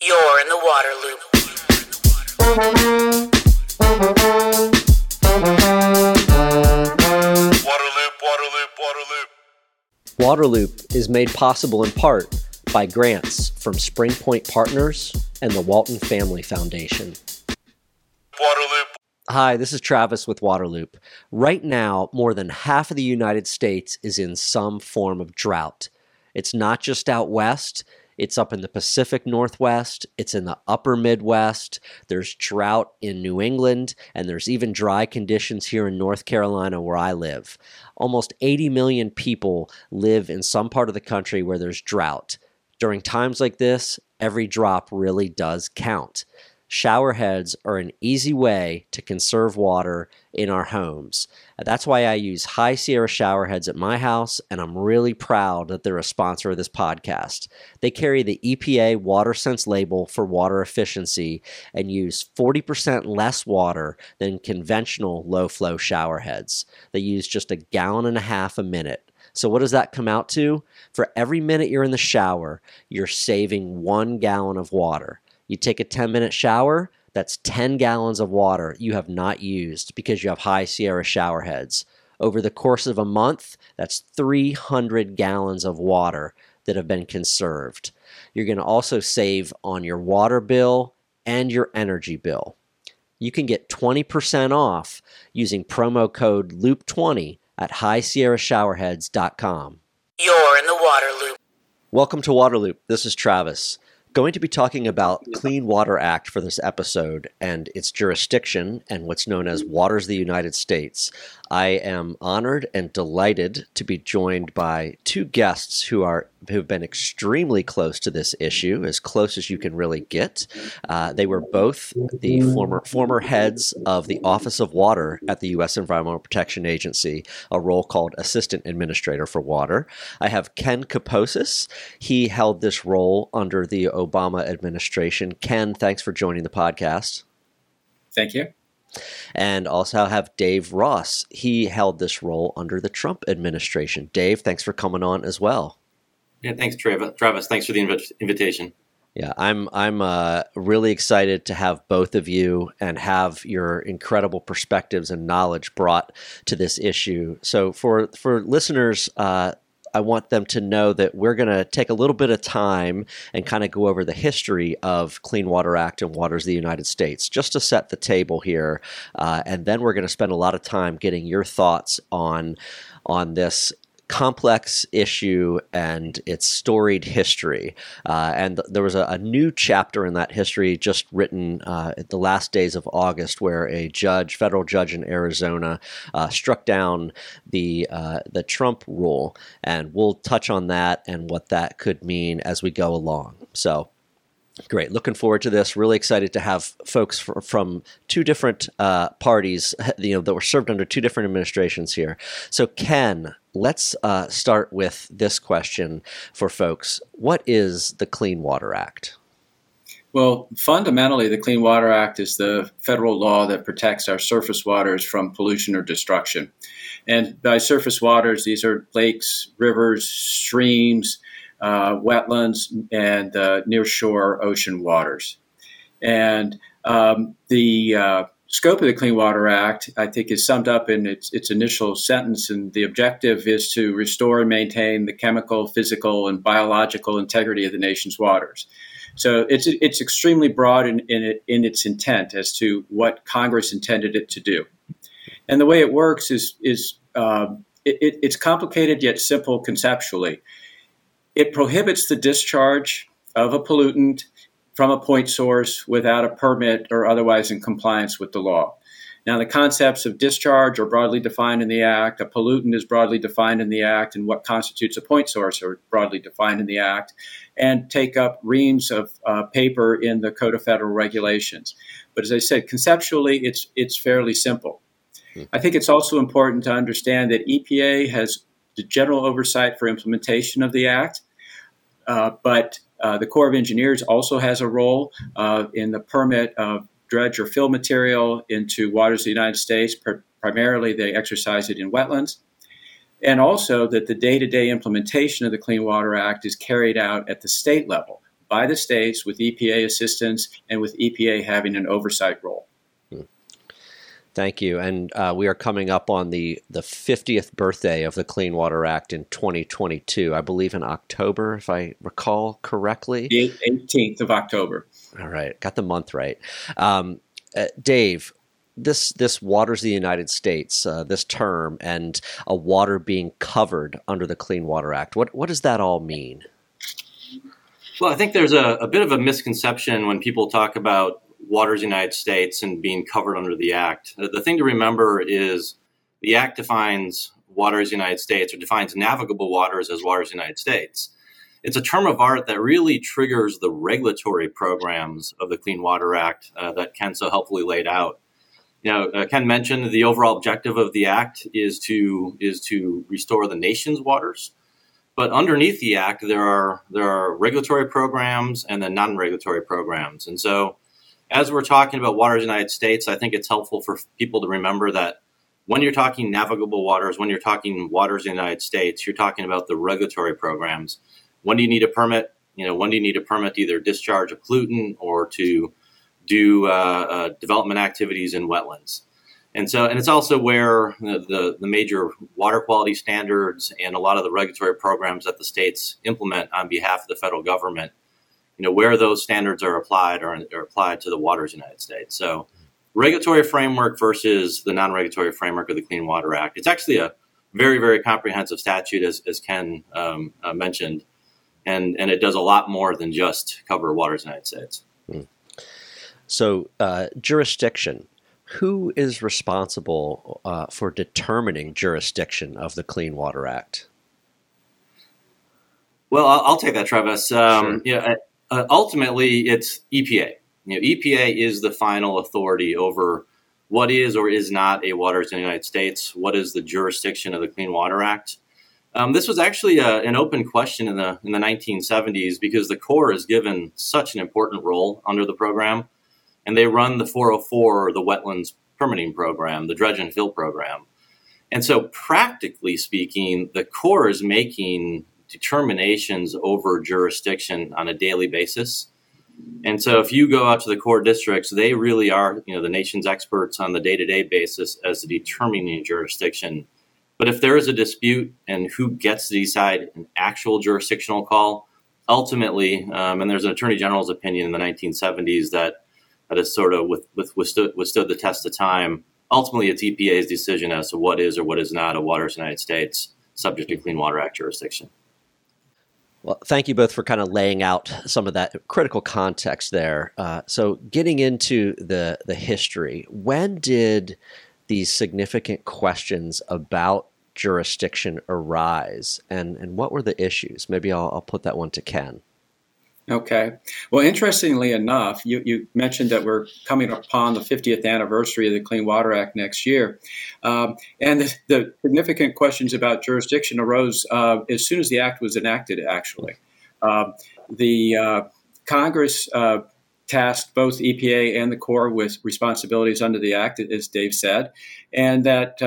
You're in the water loop. Waterloop, Waterloop, Waterloop. Waterloop is made possible in part by grants from Spring Point Partners and the Walton Family Foundation. Waterloop, Hi, this is Travis with Waterloop. Right now, more than half of the United States is in some form of drought. It's not just out west, it's up in the Pacific Northwest, it's in the upper Midwest, there's drought in New England, and there's even dry conditions here in North Carolina where I live. Almost 80 million people live in some part of the country where there's drought. During times like this, every drop really does count. Shower heads are an easy way to conserve water in our homes. That's why I use High Sierra shower heads at my house, and I'm really proud that they're a sponsor of this podcast. They carry the EPA WaterSense label for water efficiency and use 40% less water than conventional low flow shower heads. They use just a gallon and a half a minute. So, what does that come out to? For every minute you're in the shower, you're saving one gallon of water. You take a 10 minute shower, that's 10 gallons of water you have not used because you have high Sierra shower heads. Over the course of a month, that's 300 gallons of water that have been conserved. You're going to also save on your water bill and your energy bill. You can get 20% off using promo code LOOP20 at highsierrashowerheads.com. You're in the water loop. Welcome to Waterloop. This is Travis. Going to be talking about Clean Water Act for this episode and its jurisdiction and what's known as Waters of the United States. I am honored and delighted to be joined by two guests who are who've been extremely close to this issue, as close as you can really get. Uh, they were both the former former heads of the Office of Water at the U.S. Environmental Protection Agency, a role called Assistant Administrator for Water. I have Ken Kopocis. He held this role under the Obama administration. Ken, thanks for joining the podcast. Thank you. And also have Dave Ross. He held this role under the Trump administration. Dave, thanks for coming on as well. Yeah, thanks, Travis. Travis, thanks for the invi- invitation. Yeah, I'm I'm uh, really excited to have both of you and have your incredible perspectives and knowledge brought to this issue. So for for listeners. Uh, I want them to know that we're going to take a little bit of time and kind of go over the history of Clean Water Act and Waters of the United States, just to set the table here, uh, and then we're going to spend a lot of time getting your thoughts on on this complex issue and its storied history. Uh, and th- there was a, a, new chapter in that history just written uh, at the last days of August, where a judge, federal judge in Arizona, uh, struck down the uh, the Trump rule, and we'll touch on that and what that could mean as we go along. So. Great. Looking forward to this. Really excited to have folks fr- from two different uh, parties, you know, that were served under two different administrations here. So, Ken, let's uh, start with this question for folks. What is the Clean Water Act? Well, fundamentally, the Clean Water Act is the federal law that protects our surface waters from pollution or destruction. And by surface waters, these are lakes, rivers, streams, uh, wetlands, and uh, near shore ocean waters. And um, the uh, scope of the Clean Water Act, I think, is summed up in its, its initial sentence. And the objective is to restore and maintain the chemical, physical, and biological integrity of the nation's waters. So it's, it's extremely broad in, in, in its intent as to what Congress intended it to do. And the way it works is, is uh, it, it's complicated yet simple conceptually. It prohibits the discharge of a pollutant from a point source without a permit or otherwise in compliance with the law. Now, the concepts of discharge are broadly defined in the Act, a pollutant is broadly defined in the Act, and what constitutes a point source are broadly defined in the Act, and take up reams of uh, paper in the Code of Federal Regulations. But as I said, conceptually, it's, it's fairly simple. Hmm. I think it's also important to understand that EPA has the general oversight for implementation of the Act, uh, but the Corps of Engineers also has a role uh, in the permit of dredge or fill material into waters of the United States. Primarily, they exercise it in wetlands. And also that the day to day implementation of the Clean Water Act is carried out at the state level by the states with EPA assistance and with EPA having an oversight role. Thank you. And uh, we are coming up on the, the 50th birthday of the Clean Water Act in 2022, I believe in October, if I recall correctly. The 18th of October. All right, got the month right. Um, uh, Dave, this this waters the United States, uh, this term, and a water being covered under the Clean Water Act. What what does that all mean? Well, I think there's a, a bit of a misconception when people talk about waters of the United States and being covered under the Act. The thing to remember is the Act defines waters of the United States or defines navigable waters as waters of the United States. It's a term of art that really triggers the regulatory programs of the Clean Water Act uh, that Ken so helpfully laid out. You know, uh, Ken mentioned the overall objective of the act is to is to restore the nation's waters. But underneath the act, there are there are regulatory programs and then non-regulatory programs. And so, as we're talking about waters in the United States, I think it's helpful for people to remember that when you're talking navigable waters, when you're talking waters in the United States, you're talking about the regulatory programs. When do you need a permit? You know, when do you need a permit to either discharge a pollutant or to do uh, uh, development activities in wetlands? And so, and it's also where the, the, the, major water quality standards and a lot of the regulatory programs that the states implement on behalf of the federal government, you know, where those standards are applied are, are applied to the waters of the United States. So, regulatory framework versus the non-regulatory framework of the Clean Water Act. It's actually a very, very comprehensive statute, as, as Ken um, uh, mentioned, and, and it does a lot more than just cover waters in the United States. Hmm. So, uh, jurisdiction who is responsible uh, for determining jurisdiction of the Clean Water Act? Well, I'll, I'll take that, Travis. Um, sure. Yeah, uh, ultimately, it's EPA. You know, EPA is the final authority over what is or is not a waters in the United States. What is the jurisdiction of the Clean Water Act? Um, this was actually a, uh, an open question in the in the 1970s because the Corps is given such an important role under the program and they run the 404, the wetlands permitting program, the dredge and fill program. And so, practically speaking, the Corps is making determinations over jurisdiction on a daily basis. And so, if you go out to the Corps districts, they really are, you know, the nation's experts on the day-to-day basis as to determining jurisdiction. But if there is a dispute and who gets to decide an actual jurisdictional call, ultimately, um, and there's an attorney general's opinion in the 1970s that that has sort of with, with, withstood, withstood the test of time. Ultimately, it's EPA's decision as to what is or what is not a waters United States subject to Clean Water Act jurisdiction. Well, thank you both for kind of laying out some of that critical context there. Uh, so, getting into the the history, when did these significant questions about jurisdiction arise, and and what were the issues? Maybe I'll, I'll put that one to Ken. Okay. Well, interestingly enough, you, you mentioned that we're coming upon the 50th anniversary of the Clean Water Act next year. Um, and the, the, significant questions about jurisdiction arose uh, as soon as the act was enacted, actually. Uh, the uh, Congress uh, tasked both EPA and the Corps with responsibilities under the act, as Dave said, and that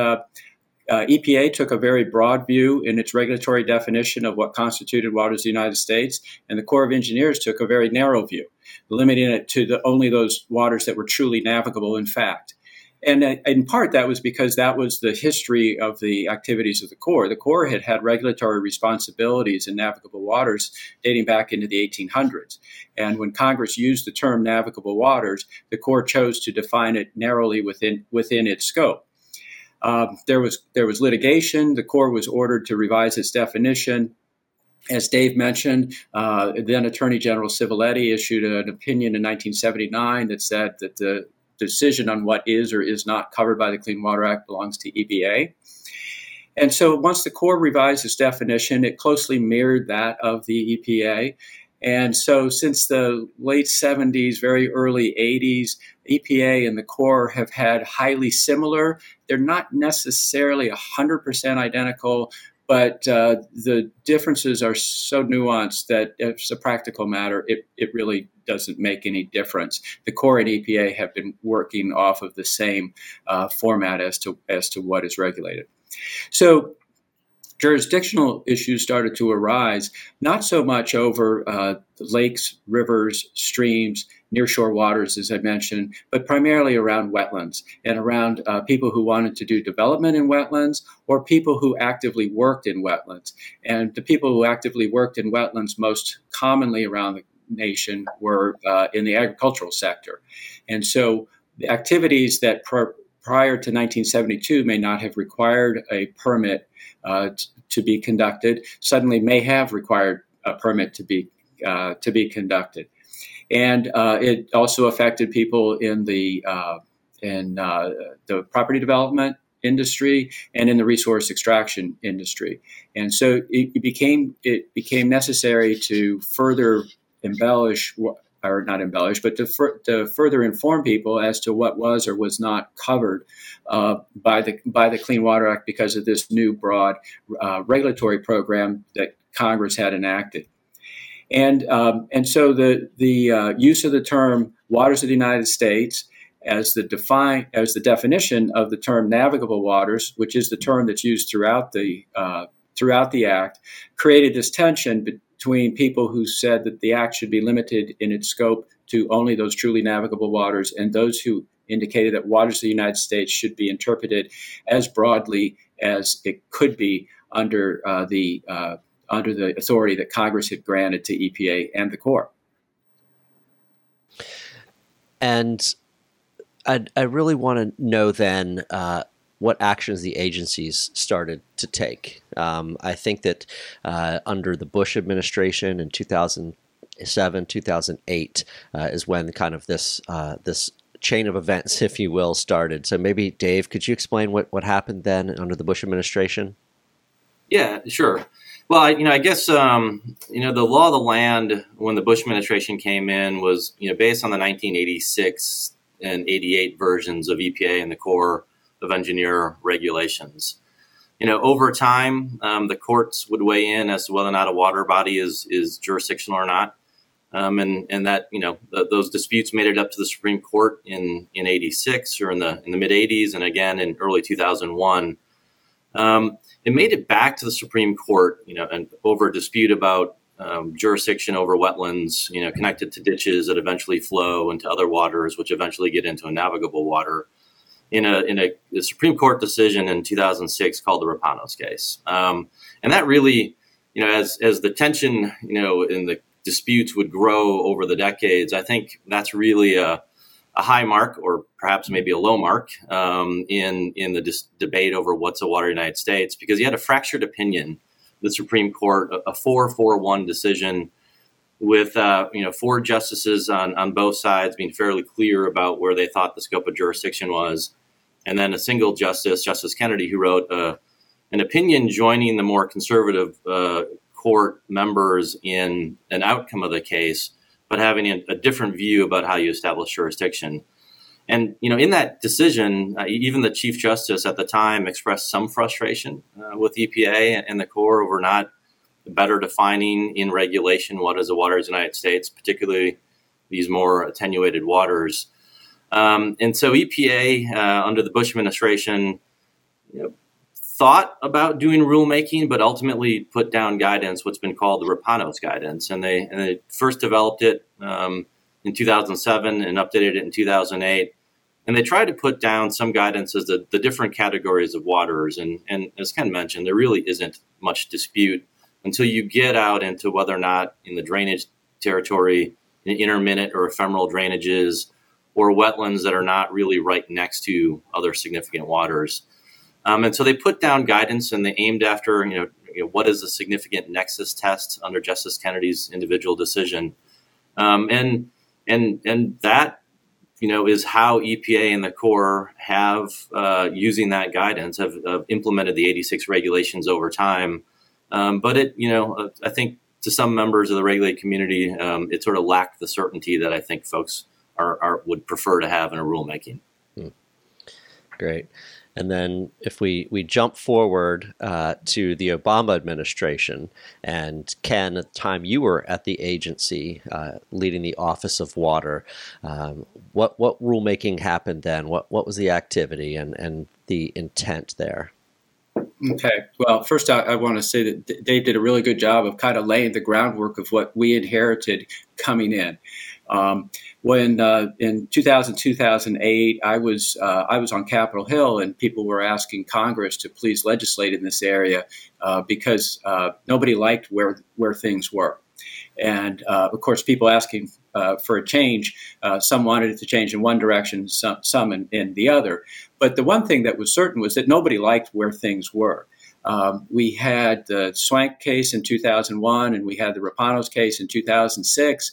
uh, EPA took a very broad view in its regulatory definition of what constituted waters of the United States, and the Corps of Engineers took a very narrow view, limiting it to the, only those waters that were truly navigable in fact. And uh, in part, that was because that was the history of the activities of the Corps. The Corps had had regulatory responsibilities in navigable waters dating back into the 1800s. And when Congress used the term navigable waters, the Corps chose to define it narrowly within, within its scope. Um, there was there was litigation. The Corps was ordered to revise its definition. As Dave mentioned, uh, then Attorney General Civiletti issued an opinion in 1979 that said that the decision on what is or is not covered by the Clean Water Act belongs to EPA. And so once the Corps revised its definition, it closely mirrored that of the EPA. And so, since the late 70s, very early 80s, EPA and the Corps have had highly similar. They're not necessarily 100% identical, but uh, the differences are so nuanced that, as a practical matter, it, it really doesn't make any difference. The Corps and EPA have been working off of the same uh, format as to as to what is regulated. So jurisdictional issues started to arise, not so much over uh, lakes, rivers, streams, nearshore waters, as I mentioned, but primarily around wetlands and around uh, people who wanted to do development in wetlands or people who actively worked in wetlands. And the people who actively worked in wetlands most commonly around the nation were uh, in the agricultural sector. And so the activities that pr- prior to 1972 may not have required a permit t- to be conducted suddenly may have required a permit to be uh, to be conducted, and uh, it also affected people in the uh, in uh, the property development industry and in the resource extraction industry, and so it, became it became necessary to further embellish or not embellish, but to, fur- to further inform people as to what was or was not covered uh, by the by the Clean Water Act because of this new broad uh, regulatory program that Congress had enacted. And um, and so the the uh, use of the term waters of the United States as the define as the definition of the term navigable waters, which is the term that's used throughout the uh, throughout the act, created this tension between people who said that the act should be limited in its scope to only those truly navigable waters and those who indicated that waters of the United States should be interpreted as broadly as it could be under uh, the uh, under the authority that Congress had granted to EPA and the Corps. And I, I really want to know then uh, what actions the agencies started to take. Um, I think that uh, under the Bush administration in 2007, 2008 uh, is when kind of this uh, this chain of events, if you will, started. So maybe Dave, could you explain what, what happened then under the Bush administration? Yeah, sure. Well, you know, I guess um, you know the law of the land when the Bush administration came in was you know based on the 1986 and 88 versions of EPA and the Corps of engineer regulations. You know, over time, um, the courts would weigh in as to whether or not a water body is is jurisdictional or not, um, and and that you know the, those disputes made it up to the Supreme Court in in '86 or in the in the mid '80s, and again in early 2001. Um, it made it back to the Supreme Court, you know, and over a dispute about um, jurisdiction over wetlands, you know, connected to ditches that eventually flow into other waters, which eventually get into a navigable water in a in a, Supreme Court decision in 2006 called the Rapanos case, um, and that really, you know, as as the tension, you know, in the disputes would grow over the decades, I think that's really a, a high mark, or perhaps maybe a low mark, um, in in the dis- debate over what's a water United States, because you had a fractured opinion. The Supreme Court, a four four one decision with uh, you know four justices on, on both sides being fairly clear about where they thought the scope of jurisdiction was and then a single justice, Justice Kennedy, who wrote uh, an opinion joining the more conservative uh, court members in an outcome of the case, but having a, a, different view about how you establish jurisdiction. And you know, in that decision, uh, even the chief justice at the time expressed some frustration uh, with EPA and the Corps over not better defining in regulation what is a waters of the United States, particularly these more attenuated waters. Um, and so EPA uh, under the Bush administration you know, thought about doing rulemaking, but ultimately put down guidance, what's been called the Rapanos guidance, and they and they first developed it um, in 2007 and updated it in 2008. And they tried to put down some guidance as the, the different categories of waters. And, and as Ken mentioned, there really isn't much dispute until you get out into whether or not in the drainage territory, in intermittent or ephemeral drainages, or wetlands that are not really right next to other significant waters. Um, and so they put down guidance and they aimed after, you know, you know, what is the significant nexus test under Justice Kennedy's individual decision. Um, and, and, and that, you know, is how EPA and the Corps have, uh, using that guidance, have, have, implemented the 86 regulations over time. Um, but it, you know, I think to some members of the regulated community, um, it sort of lacked the certainty that I think folks are, are would prefer to have in a rulemaking. Hmm. Great. And then if we, we jump forward uh, to the Obama administration, and Ken, at the time you were at the agency uh, leading the Office of Water, um, what, what rulemaking happened then? What, what was the activity and, and the intent there? Okay. Well, first, I, I want to say that Dave did a really good job of kind of laying the groundwork of what we inherited coming in. Um, when uh, in 2000 2008 I was uh, I was on Capitol Hill and people were asking Congress to please legislate in this area uh, because uh, nobody liked where where things were, and uh, of course people asking uh, for a change some wanted it to change in one direction some some in, in, the other, but the one thing that was certain was that nobody liked where things were. Um, we had the SWANCC case in 2001 and we had the Rapanos case in 2006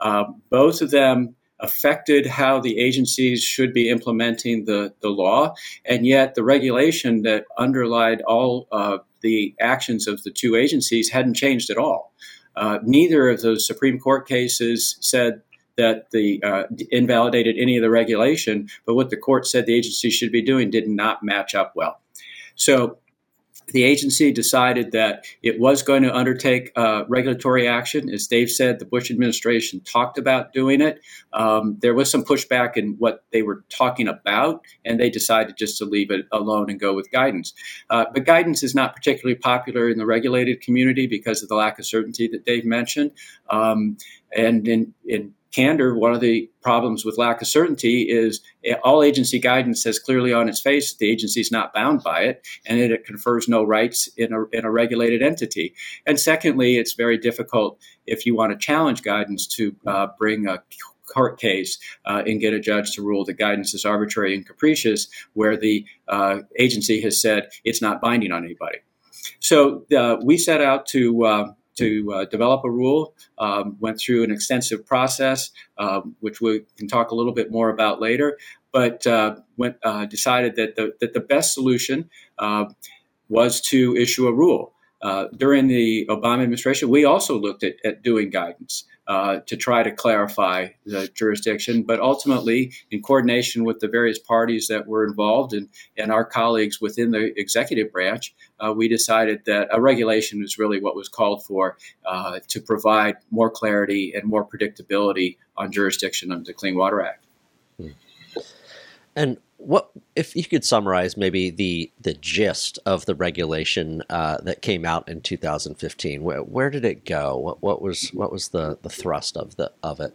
uh, both of them affected how the agencies should be implementing the, the law, and yet the regulation that underlied all uh, the actions of the two agencies hadn't changed at all. Uh, neither of those Supreme Court cases said that the uh, invalidated any of the regulation, but what the court said the agency should be doing did not match up well. So the agency decided that it was going to undertake uh, regulatory action. As Dave said, the Bush administration talked about doing it. Um, there was some pushback in what they were talking about, and they decided just to leave it alone and go with guidance. Uh, but guidance is not particularly popular in the regulated community because of the lack of certainty that Dave mentioned. Um, and in, in candor, one of the problems with lack of certainty is all agency guidance says clearly on its face the agency is not bound by it and it confers no rights in a, in a regulated entity. And secondly, it's very difficult if you want to challenge guidance to uh, bring a court case uh, and get a judge to rule that guidance is arbitrary and capricious, where the uh, agency has said it's not binding on anybody. So uh, we set out to uh, to uh, develop a rule. Um, went through an extensive process, um, which we can talk a little bit more about later. But uh, went, uh, decided that the that the best solution uh, was to issue a rule. Uh, during the Obama administration, we also looked at, at doing guidance uh, to try to clarify the jurisdiction, but ultimately, in coordination with the various parties that were involved and, and our colleagues within the executive branch, uh, we decided that a regulation was really what was called for uh, to provide more clarity and more predictability on jurisdiction under the Clean Water Act. And what if you could summarize maybe the the gist of the regulation uh, that came out in 2015? Where, where did it go? What, what was what was the, the thrust of the of it?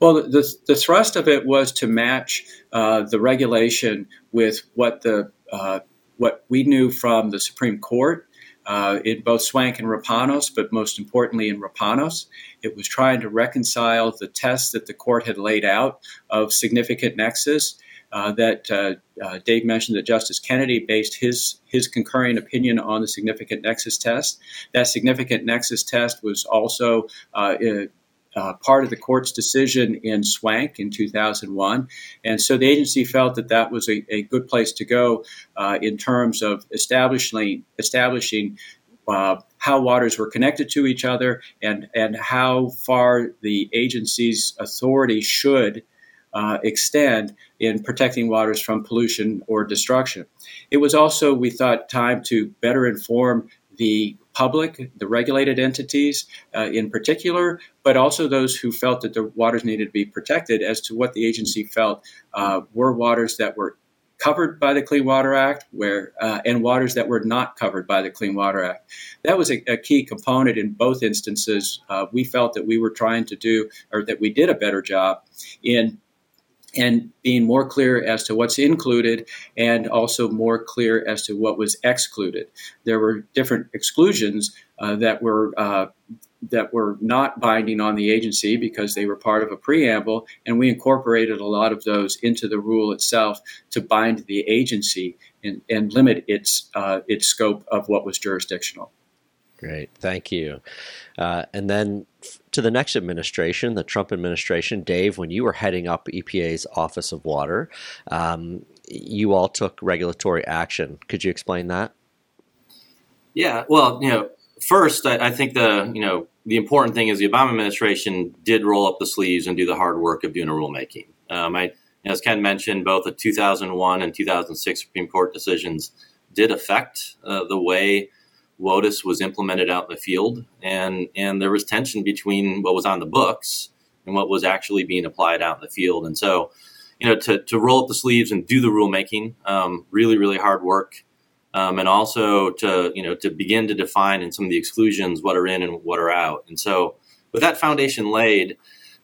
Well, the, the thrust of it was to match uh, the regulation with what the uh, what we knew from the Supreme Court uh, in both SWANCC and Rapanos, but most importantly in Rapanos. It was trying to reconcile the test that the court had laid out of significant nexus that uh, uh, Dave mentioned that Justice Kennedy based his his concurring opinion on the significant nexus test. That significant nexus test was also uh, uh, part of the court's decision in SWANCC in 2001. And so the agency felt that that was a, a good place to go uh, in terms of establishing, establishing uh, how waters were connected to each other and, and how far the agency's authority should uh, extend in protecting waters from pollution or destruction. It was also, we thought, time to better inform the public, the regulated entities uh, in particular, but also those who felt that the waters needed to be protected as to what the agency felt uh, were waters that were covered by the Clean Water Act, where uh, and waters that were not covered by the Clean Water Act. That was a, a key component in both instances. Uh, we felt that we were trying to do, or that we did a better job in and being more clear as to what's included and also more clear as to what was excluded. There were different exclusions uh, that were uh, that were not binding on the agency because they were part of a preamble, and we incorporated a lot of those into the rule itself to bind the agency and, and limit its uh, its scope of what was jurisdictional. Great, thank you. Uh, and then to the next administration, the Trump administration, Dave, when you were heading up EPA's Office of Water, um, you all took regulatory action. Could you explain that? Yeah, well, you know, first, I, I think the you know the important thing is the Obama administration did roll up the sleeves and do the hard work of doing a rulemaking. Um, I, as Ken mentioned, both the 2001 and 2006 Supreme Court decisions did affect uh, the way WOTUS was implemented out in the field, and and there was tension between what was on the books and what was actually being applied out in the field. And so, you know, to, to roll up the sleeves and do the rulemaking, um, really, really hard work. um, and also to you know to begin to define in some of the exclusions what are in and what are out. And so, with that foundation laid,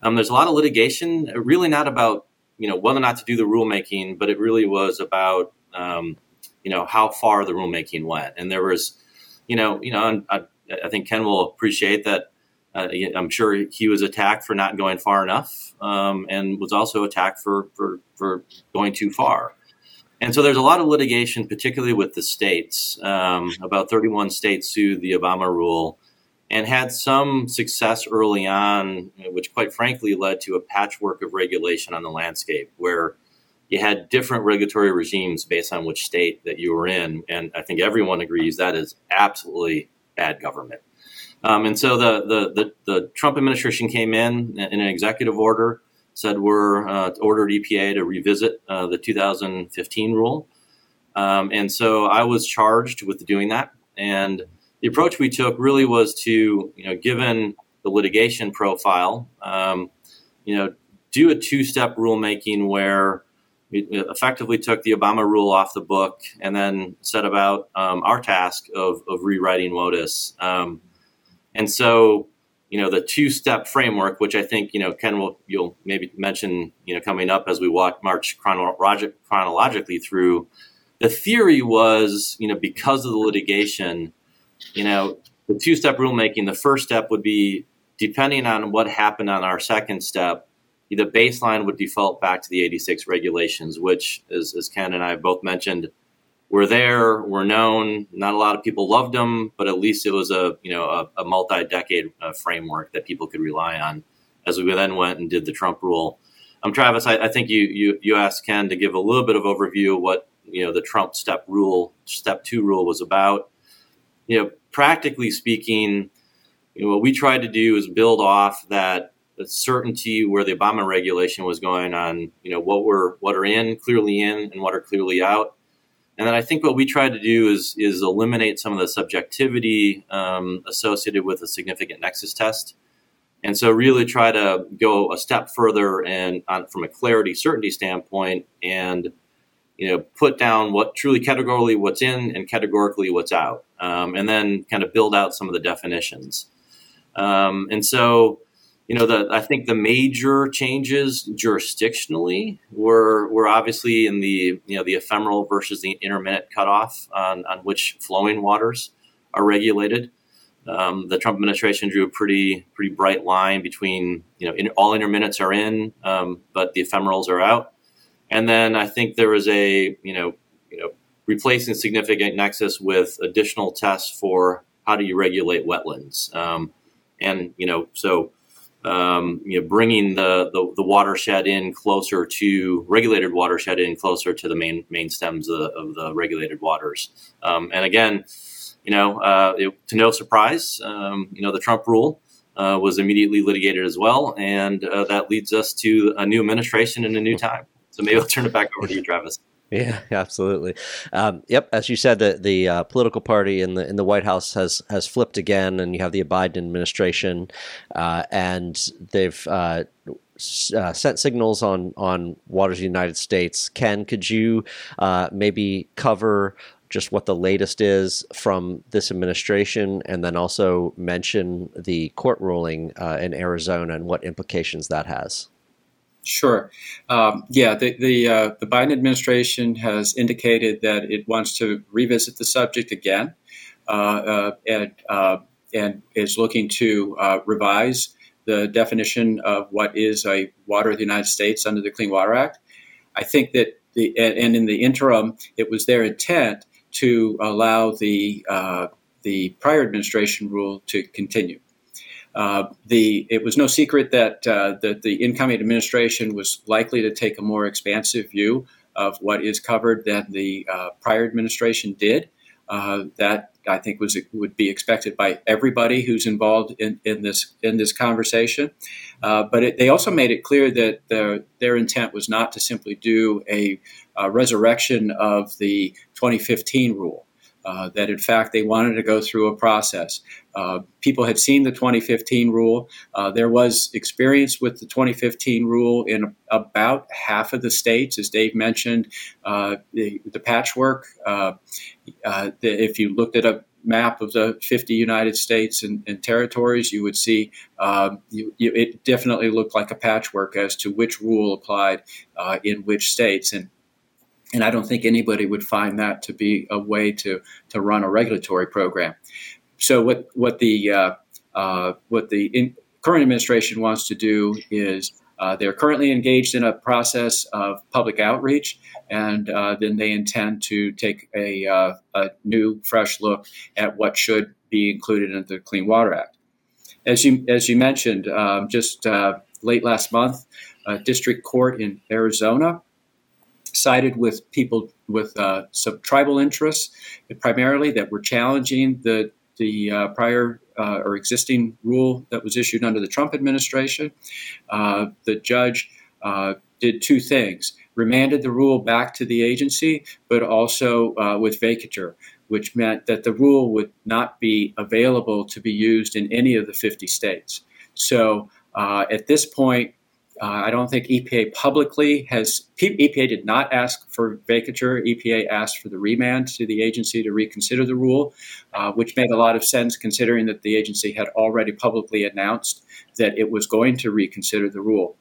um, there's a lot of litigation. Really, not about you know whether or not to do the rulemaking, but it really was about um, you know how far the rulemaking went. And there was, you know, you know, I, I think Ken will appreciate that. Uh, I'm sure he was attacked for not going far enough, um, and was also attacked for, for for going too far. And so there's a lot of litigation, particularly with the states. Um, about 31 states sued the Obama rule and had some success early on, which quite frankly led to a patchwork of regulation on the landscape where you had different regulatory regimes based on which state that you were in. And I think everyone agrees that is absolutely bad government. Um, and so the, the, the, the, Trump administration came in in an executive order said we're uh, ordered EPA to revisit uh, the 2015 rule. Um, and so I was charged with doing that. And the approach we took really was to, you know, given the litigation profile, um, you know, do a two-step rulemaking where we effectively took the Obama rule off the book and then set about um, our task of, of rewriting WOTUS. Um, and so you know the two step framework, which I think you know Ken will you'll maybe mention you know coming up as we walk march chronolog- chronologically through. The theory was you know because of the litigation, you know the two step rulemaking. The first step would be depending on what happened on our second step. The baseline would default back to the 86 regulations, which, as, as Ken and I both mentioned, were there, were known. Not a lot of people loved them, but at least it was a you know a, a multi-decade uh, framework that people could rely on. As we then went and did the Trump rule, um, Travis, I, I think you, you you asked Ken to give a little bit of overview of what you know the Trump step rule, step two rule was about. You know, practically speaking, you know, what we tried to do is build off that certainty where the Obama regulation was going on. You know, what were what are in clearly in and what are clearly out and then I think what we try to do is is eliminate some of the subjectivity um, associated with a significant nexus test, and so really try to go a step further and on, from a clarity certainty standpoint, and you know put down what truly categorically what's in and categorically what's out, um, and then kind of build out some of the definitions. Um, and so you know, the I think the major changes jurisdictionally were were obviously in the you know the ephemeral versus the intermittent cutoff on, on which flowing waters are regulated. Um, the Trump administration drew a pretty pretty bright line between you know in, all intermittents are in, um, but the ephemerals are out. And then I think there was a you know you know replacing significant nexus with additional tests for how do you regulate wetlands, um, and you know so um, you know, bringing the, the, the, watershed in closer to regulated watershed in closer to the main main stems of the, of the regulated waters. Um, and again, you know, uh, it, to no surprise, um, you know, the Trump rule uh, was immediately litigated as well, and uh, that leads us to a new administration and a new time. So maybe I'll turn it back over to you, Travis. Yeah, absolutely. Um, yep, as you said, the the uh, political party in the in the White House has has flipped again, and you have the Biden administration, uh, and they've. Uh, uh, sent signals on on waters of the United States. Ken, could you uh, maybe cover just what the latest is from this administration, and then also mention the court ruling uh, in Arizona and what implications that has? Sure. Um, yeah, the the, uh, the, Biden administration has indicated that it wants to revisit the subject again, uh, uh, and uh, and is looking to uh, revise the definition of what is a water of the United States under the Clean Water Act. I think that the and in the interim, it was their intent to allow the the prior administration rule to continue. Uh, the it was no secret that uh, that the incoming administration was likely to take a more expansive view of what is covered than the uh, prior administration did. That I think was would be expected by everybody who's involved in, in this in this conversation. Uh, but it, they also made it clear that their their intent was not to simply do a, a resurrection of the 2015 rule. Uh, that in fact they wanted to go through a process. Uh, people had seen the 2015 rule. Uh, there was experience with the 2015 rule in about half of the states, as Dave mentioned. Uh, the, the, patchwork, uh, uh, the, if you looked at a map of the 50 United States and, and territories, you would see um, you, you, it definitely looked like a patchwork as to which rule applied in which states. And and I don't think anybody would find that to be a way to, to run a regulatory program. So what what the uh, uh, what the in, current administration wants to do is uh, they're currently engaged in a process of public outreach, and uh, then they intend to take a, uh, a, new, fresh look at what should be included in the Clean Water Act. As you as you mentioned, um, just uh, late last month, a district court in Arizona sided with people with uh, some tribal interests, primarily that were challenging the the uh, prior uh, or existing rule that was issued under the Trump administration. Uh, the judge uh, did two things: remanded the rule back to the agency, but also uh, with vacatur. Which meant that the rule would not be available to be used in any of the 50 states. So at this point, uh, I don't think EPA publicly has. EPA did not ask for vacatur. EPA asked for the remand to the agency to reconsider the rule, uh, which made a lot of sense considering that the agency had already publicly announced that it was going to reconsider the rule.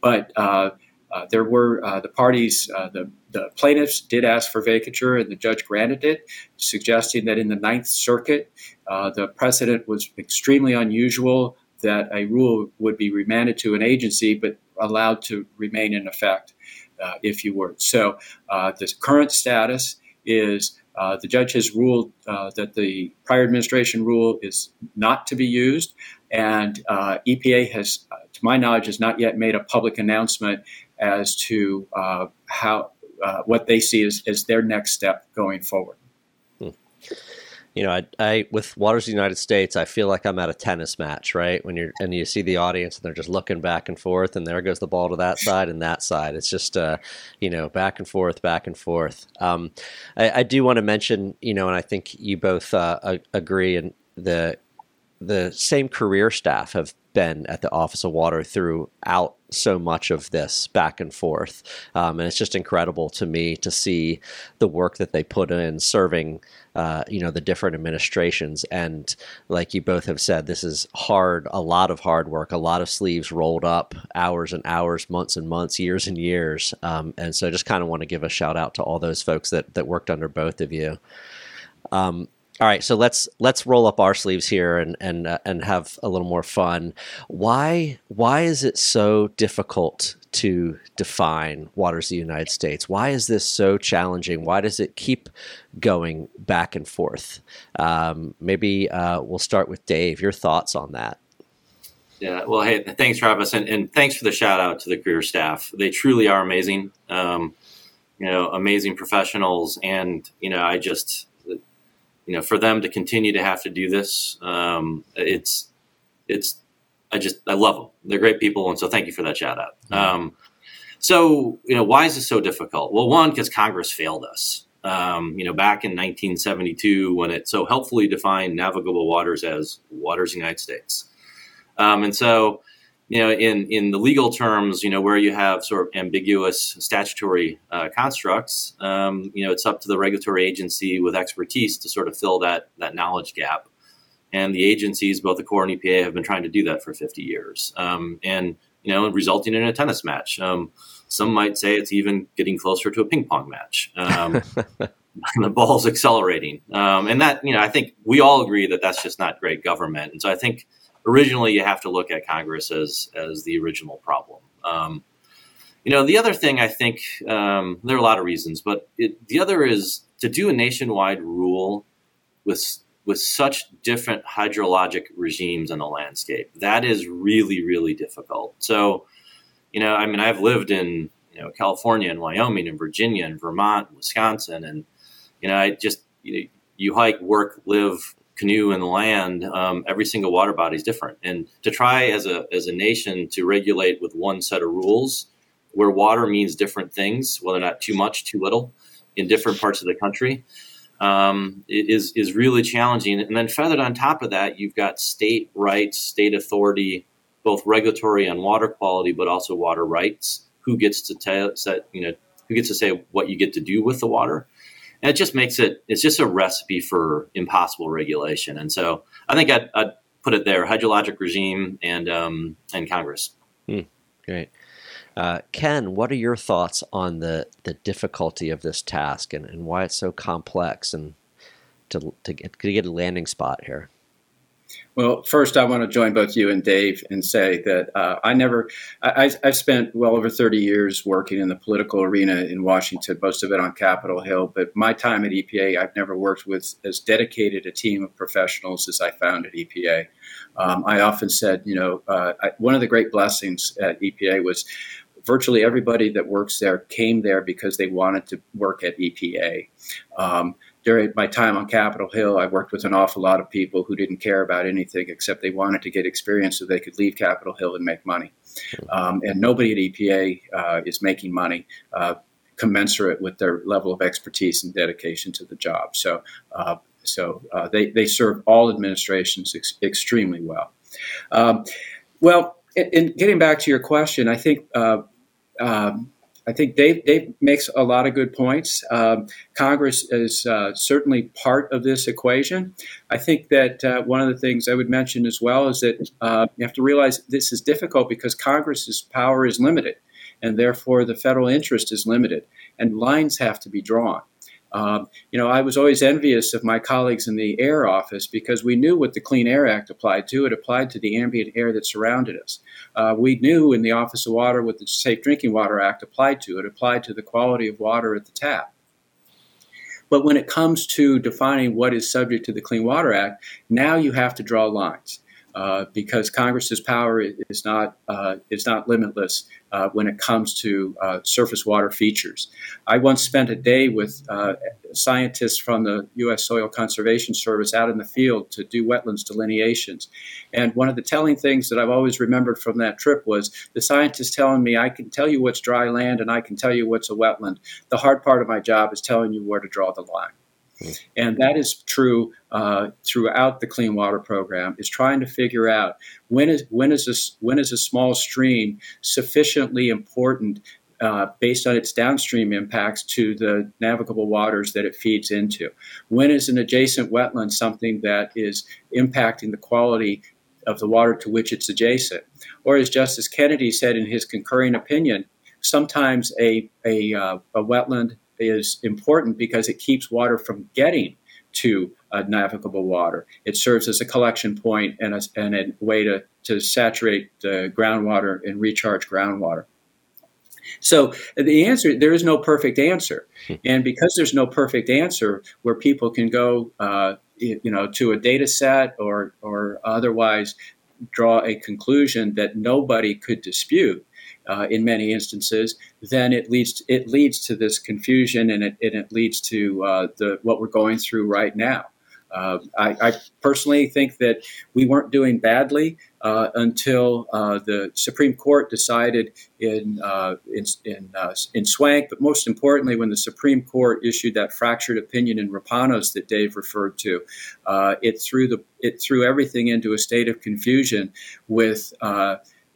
But uh, uh there were uh, the parties, uh, the, the plaintiffs did ask for vacatur, and the judge granted it, suggesting that in the Ninth Circuit, the precedent was extremely unusual that a rule would be remanded to an agency but allowed to remain in effect, uh, if you were. So uh, the current status is uh, the judge has ruled uh, that the prior administration rule is not to be used, and uh, EPA has, uh, to my knowledge, has not yet made a public announcement as to how what they see as, as their next step going forward. You know, I, I with Waters of the United States, I feel like I'm at a tennis match, right? When you're and you see the audience and they're just looking back and forth, and there goes the ball to that side and that side. It's just, uh, you know, back and forth, back and forth. Um, I, I, do want to mention, you know, and I think you both uh, agree, and the the same career staff have been at the Office of Water throughout so much of this back and forth. Um, and it's just incredible to me to see the work that they put in serving, uh, you know, the different administrations. And like you both have said, this is hard, a lot of hard work, a lot of sleeves rolled up, hours and hours, months and months, years and years. Um, and so I just kind of want to give a shout out to all those folks that, that worked under both of you. Um, all right, so let's let's roll up our sleeves here and and uh, and have a little more fun. Why why is it so difficult to define waters of the United States? Why is this so challenging? Why does it keep going back and forth? Um, maybe uh, we'll start with Dave. Your thoughts on that? Yeah, well, hey, thanks, Travis, and, and thanks for the shout out to the career staff. They truly are amazing. Um, you know, amazing professionals, and you know, I just you know, for them to continue to have to do this, um, it's it's I just I love them. They're great people, and so thank you for that shout out. Um, so you know, why is this so difficult? Well, one because Congress failed us. Um, you know, back in 1972 when it so helpfully defined navigable waters as waters in the United States, um, and so you know, in in the legal terms, you know, where you have sort of ambiguous statutory uh, constructs, um, you know, it's up to the regulatory agency with expertise to sort of fill that that knowledge gap. And the agencies, both the Corps and EPA, have been trying to do that for 50 years, um, and you know, resulting in a tennis match. Um, some might say it's even getting closer to a ping pong match. Um, the ball's accelerating, um, and that you know, I think we all agree that that's just not great government. And so I think originally you have to look at Congress as as the original problem. Um, you know, the other thing I think um, there are a lot of reasons, but it, the other is to do a nationwide rule with with such different hydrologic regimes in the landscape. That is really really difficult. So, you know, I mean, I've lived in you know California and Wyoming and Virginia and Vermont, and Wisconsin, and you know, I just you, know, you hike, work, live canoe and land, um, every single water body is different. And to try as a as a nation to regulate with one set of rules, where water means different things, whether or not too much, too little, in different parts of the country, um, is is really challenging. And then feathered on top of that, you've got state rights, state authority, both regulatory on water quality, but also water rights. Who gets to tell set you know who gets to say what you get to do with the water? And it just makes it it's just a recipe for impossible regulation. And so I think I'd, I'd put it there: hydrologic regime and um, and Congress. Hmm, great. Uh, Ken, what are your thoughts on the, the difficulty of this task and, and why it's so complex and to, to, get, to get a landing spot here? Well, first, I want to join both you and Dave and say that uh, I never, I, have spent well over 30 years working in the political arena in Washington, most of it on Capitol Hill. But my time at EPA, I've never worked with as dedicated a team of professionals as I found at EPA. Um, I often said, you know, uh, I, one of the great blessings at EPA was virtually everybody that works there came there because they wanted to work at EPA. Um, during my time on Capitol Hill, I worked with an awful lot of people who didn't care about anything except they wanted to get experience so they could leave Capitol Hill and make money. Um, and nobody at EPA uh, is making money. Uh, commensurate with their level of expertise and dedication to the job. So, uh, so uh, they, they serve all administrations ex- extremely well. Um, well, in, in, getting back to your question, I think uh, um, I think Dave, Dave makes a lot of good points. Um, Congress is uh, certainly part of this equation. I think that uh, one of the things I would mention as well is that uh, you have to realize this is difficult because Congress's power is limited, and therefore the federal interest is limited, and lines have to be drawn. Um, you know, I was always envious of my colleagues in the air office because we knew what the Clean Air Act applied to. It applied to the ambient air that surrounded us. Uh, we knew in the Office of Water what the Safe Drinking Water Act applied to. It applied to the quality of water at the tap. But when it comes to defining what is subject to the Clean Water Act, now you have to draw lines. Uh, because Congress's power is not uh, is not limitless uh, when it comes to uh, surface water features. I once spent a day with uh, scientists from the U.S. Soil Conservation Service out in the field to do wetlands delineations, and one of the telling things that I've always remembered from that trip was the scientists telling me, "I can tell you what's dry land and I can tell you what's a wetland. The hard part of my job is telling you where to draw the line." And that is true uh, throughout the clean water program. Is trying to figure out when is when is a, when is a small stream sufficiently important uh, based on its downstream impacts to the navigable waters that it feeds into. When is an adjacent wetland something that is impacting the quality of the water to which it's adjacent? Or as Justice Kennedy said in his concurring opinion, sometimes a, a, uh, a wetland is important because it keeps water from getting to uh, navigable water. It serves as a collection point and a, and a way to, to saturate the groundwater and recharge groundwater. So the answer, there is no perfect answer, hmm. and because there's no perfect answer, where people can go, uh, you know, to a data set or or otherwise draw a conclusion that nobody could dispute, uh, in many instances, then it leads to, it leads to this confusion and it, and it leads to uh, the what we're going through right now. Uh, I, I, personally think that we weren't doing badly uh, until uh, the Supreme Court decided in uh, in in, uh, in, SWANCC, but most importantly, when the Supreme Court issued that fractured opinion in Rapanos that Dave referred to, uh, it threw the it threw everything into a state of confusion with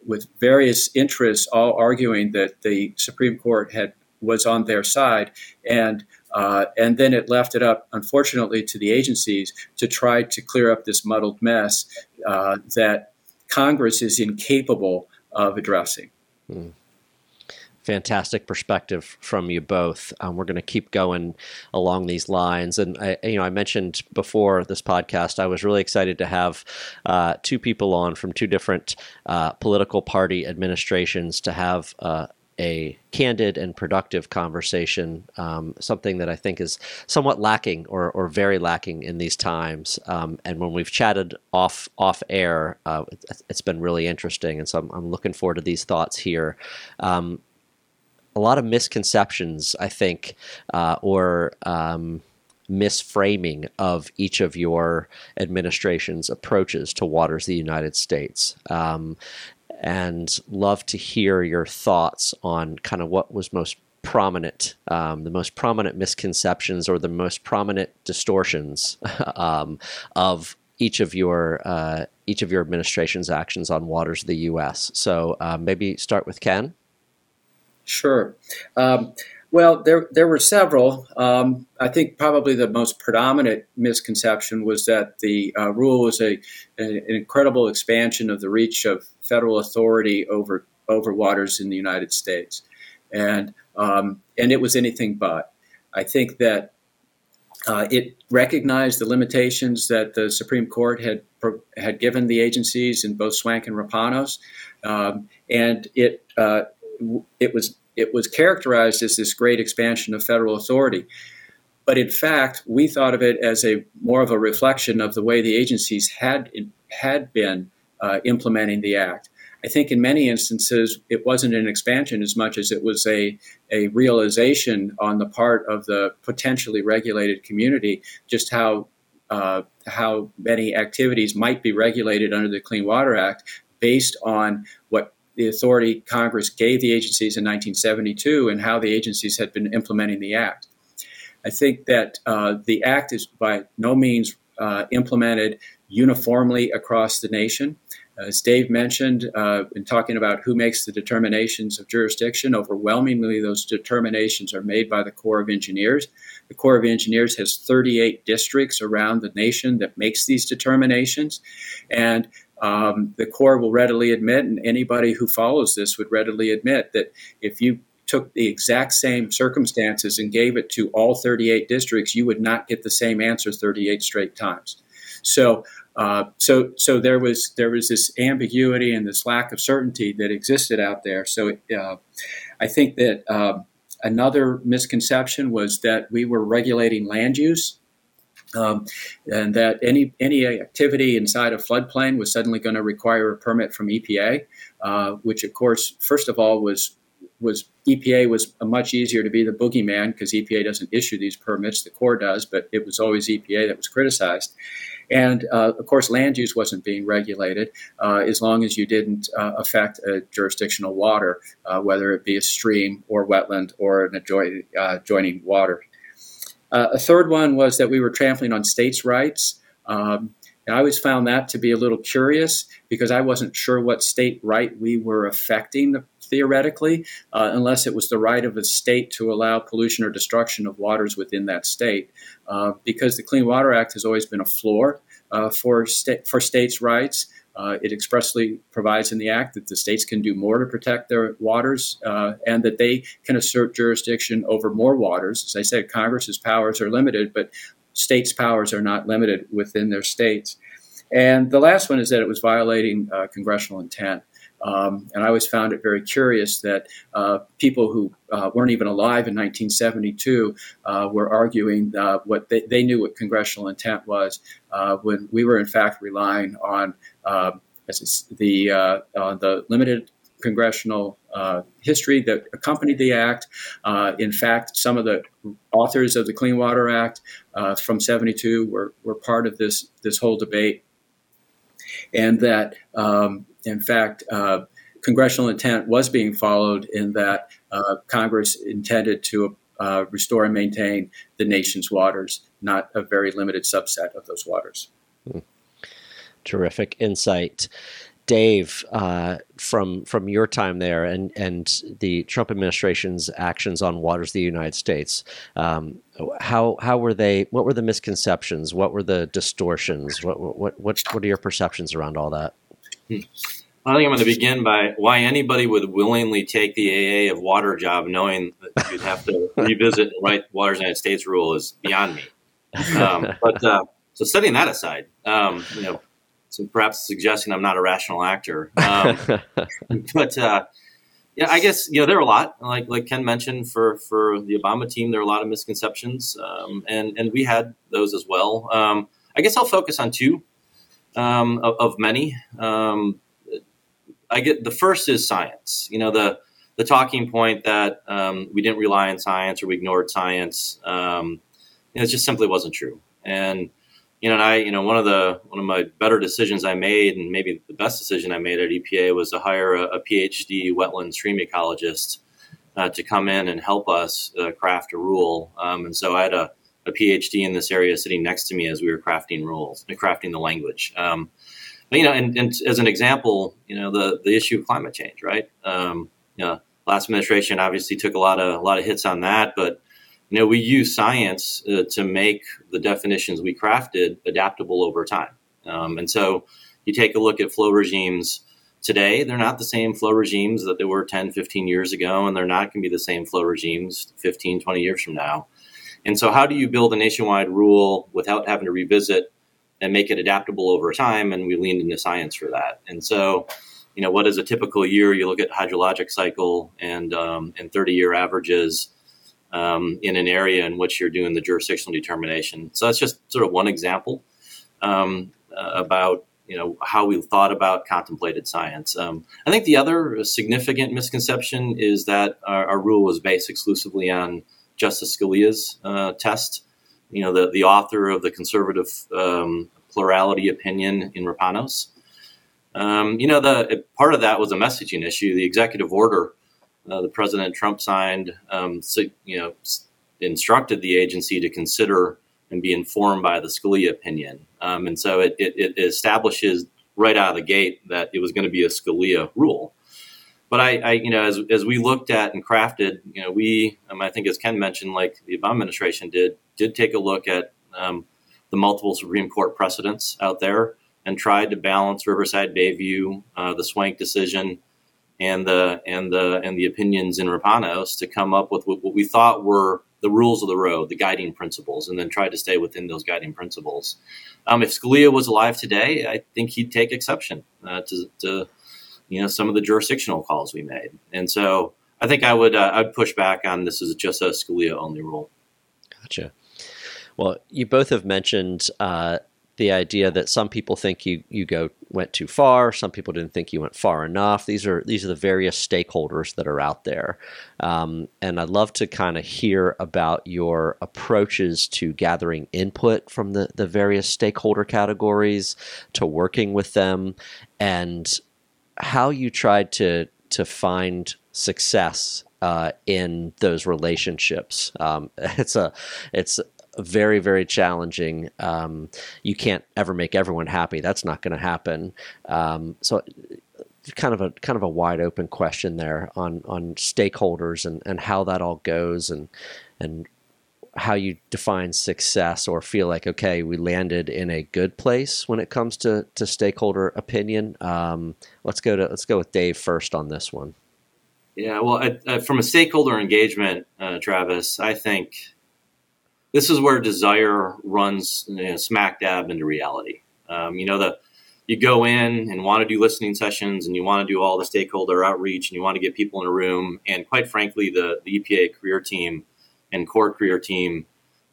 with various interests all arguing that the Supreme Court had was on their side, and uh, and then it left it up, unfortunately, to the agencies to try to clear up this muddled mess uh, that Congress is incapable of addressing. Mm fantastic perspective from you both. Um, we're going to keep going along these lines, and I, you know, I mentioned before this podcast, I was really excited to have uh, two people on from two different uh, political party administrations to have. Uh, a candid and productive conversation, um, something that I think is somewhat lacking or, or very lacking in these times. Um, and when we've chatted off off air, uh, it's been really interesting, and so I'm, I'm, looking forward to these thoughts here. Um, a lot of misconceptions, I think, uh, or um, misframing of each of your administration's approaches to waters of the United States. Um, and love to hear your thoughts on kind of what was most prominent, um, the most prominent misconceptions or the most prominent distortions um, of each of your uh, each of your administration's actions on waters of the U.S. So uh, maybe start with Ken. Sure. Um, well, there there were several. Um, I think probably the most predominant misconception was that the uh, rule was a, an incredible expansion of the reach of federal authority over over waters in the United States, and um, and it was anything but. I think that uh, it recognized the limitations that the Supreme Court had had given the agencies in both SWANCC and Rapanos, um, and it uh, it was it was characterized as this great expansion of federal authority. But in fact, we thought of it as a more of a reflection of the way the agencies had had been uh, implementing the act. I think in many instances it wasn't an expansion as much as it was a, a realization on the part of the potentially regulated community just how uh, how many activities might be regulated under the Clean Water Act based on what the authority Congress gave the agencies in 1972 and how the agencies had been implementing the act. I think that uh, the act is by no means uh, implemented uniformly across the nation. As Dave mentioned, uh, in talking about who makes the determinations of jurisdiction, overwhelmingly those determinations are made by the Corps of Engineers. The Corps of Engineers has 38 districts around the nation that makes these determinations, and um, the Corps will readily admit, and anybody who follows this would readily admit, that if you took the exact same circumstances and gave it to all 38 districts, you would not get the same answer 38 straight times. So, uh, so, so there was there was this ambiguity and this lack of certainty that existed out there. So, uh, I think that uh, another misconception was that we were regulating land use um, and that any any activity inside a floodplain was suddenly going to require a permit from EPA, uh, which of course, first of all, was was EPA was much easier to be the boogeyman because EPA doesn't issue these permits, the Corps does, but it was always EPA that was criticized. And uh, of course, land use wasn't being regulated uh, as long as you didn't uh, affect a jurisdictional water, uh, whether it be a stream or wetland or an uh, adjoining water uh, a third one was that we were trampling on states' rights. Um, I always found that to be a little curious because I wasn't sure what state right we were affecting theoretically, uh, unless it was the right of a state to allow pollution or destruction of waters within that state. Uh, because the Clean Water Act has always been a floor uh, for, sta- for states' rights. Uh, it expressly provides in the Act that the states can do more to protect their waters uh, and that they can assert jurisdiction over more waters. As I said, Congress's powers are limited, but states' powers are not limited within their states. And the last one is that it was violating uh, congressional intent. Um, and I always found it very curious that uh, people who uh, weren't even alive in 1972 uh, were arguing uh, what they, they, knew what congressional intent was uh, when we were in fact relying on um, the uh, the limited congressional history that accompanied the act. in fact, some of the authors of the Clean Water Act from 72 were, were part of this this whole debate and that um, in fact, uh, congressional intent was being followed in that uh, Congress intended to uh, restore and maintain the nation's waters, not a very limited subset of those waters. Hmm. Terrific insight. Dave, uh, from from your time there and and the Trump administration's actions on waters of the United States, um, how how were they? What were the misconceptions? What were the distortions? What what what what are your perceptions around all that? Hmm. I think I'm going to begin by why anybody would willingly take the AA of water job, knowing that you'd have to revisit and write Waters United States rule is beyond me. Um, but uh, so setting that aside, um, you know, so perhaps suggesting I'm not a rational actor. Um, but uh, yeah, I guess you know there are a lot, like like Ken mentioned, for for the Obama team, there are a lot of misconceptions, um, and and we had those as well. Um, I guess I'll focus on two um, of, of, many. Um, I get the first is science. You know the the talking point that um, we didn't rely on science or we ignored science. Um, you know, it just simply wasn't true. And you know, and I, you know, one of the one of my better decisions I made, and maybe the best decision I made at EPA, was to hire a, a PhD wetland stream ecologist uh, to come in and help us uh, craft a rule. Um, and so I had a, a, PhD in this area sitting next to me as we were crafting rules, uh, crafting the language. Um, but, you know, and, and, as an example, you know, the, the issue of climate change, right? Um, you know, last administration obviously took a lot of a lot of hits on that, but you know, we use science uh, to make the definitions we crafted adaptable over time. Um, and so you take a look at flow regimes today, they're not the same flow regimes that they were 10, 15 years ago, and they're not going to be the same flow regimes 15, 20 years from now. And so, how do you build a nationwide rule without having to revisit and make it adaptable over time? And we leaned into science for that. And so, you know, what is a typical year? You look at hydrologic cycle and um, and 30 year averages um, in an area in which you're doing the jurisdictional determination. So that's just sort of one example um, uh, about you know how we thought about contemplated science. Um, I think the other significant misconception is that our, our rule was based exclusively on Justice Scalia's uh, test. You know, the the author of the conservative um, plurality opinion in Rapanos. Um, you know, the part of that was a messaging issue. The executive order uh, the President Trump signed, um, so, you know, instructed the agency to consider and be informed by the Scalia opinion. Um, and so it, it, it, establishes right out of the gate that it was going to be a Scalia rule. But I, I, you know, as, as we looked at and crafted, you know, we, um, I think as Ken mentioned, like the Obama administration did, did take a look at um, the multiple Supreme Court precedents out there and tried to balance Riverside Bayview, uh, the SWANCC decision, and the and the and the opinions in Rapanos to come up with what, we thought were the rules of the road, the guiding principles, and then try to stay within those guiding principles. Um, if Scalia was alive today, I think he'd take exception uh, to, to, you know some of the jurisdictional calls we made, and so I think I would uh, I'd push back on this is just a Scalia only rule. Gotcha. Well, you both have mentioned uh, the idea that some people think you you go went too far, some people didn't think you went far enough. These are these are the various stakeholders that are out there, um, and I'd love to kind of hear about your approaches to gathering input from the the various stakeholder categories, to working with them, and how you tried to to find success uh, in those relationships. Um, it's a it's very very challenging. Um, you can't ever make everyone happy. That's not going to happen. Um, so kind of a kind of a wide open question there on on stakeholders and and how that all goes and and how you define success or feel like okay we landed in a good place when it comes to to stakeholder opinion um, let's go to let's go with Dave first on this one yeah well I, I, from a stakeholder engagement uh, Travis I think this is where desire runs you know, smack dab into reality. Um, you know, the you go in and want to do listening sessions and you want to do all the stakeholder outreach and you want to get people in a room. And quite frankly, the, the EPA career team and Corps career team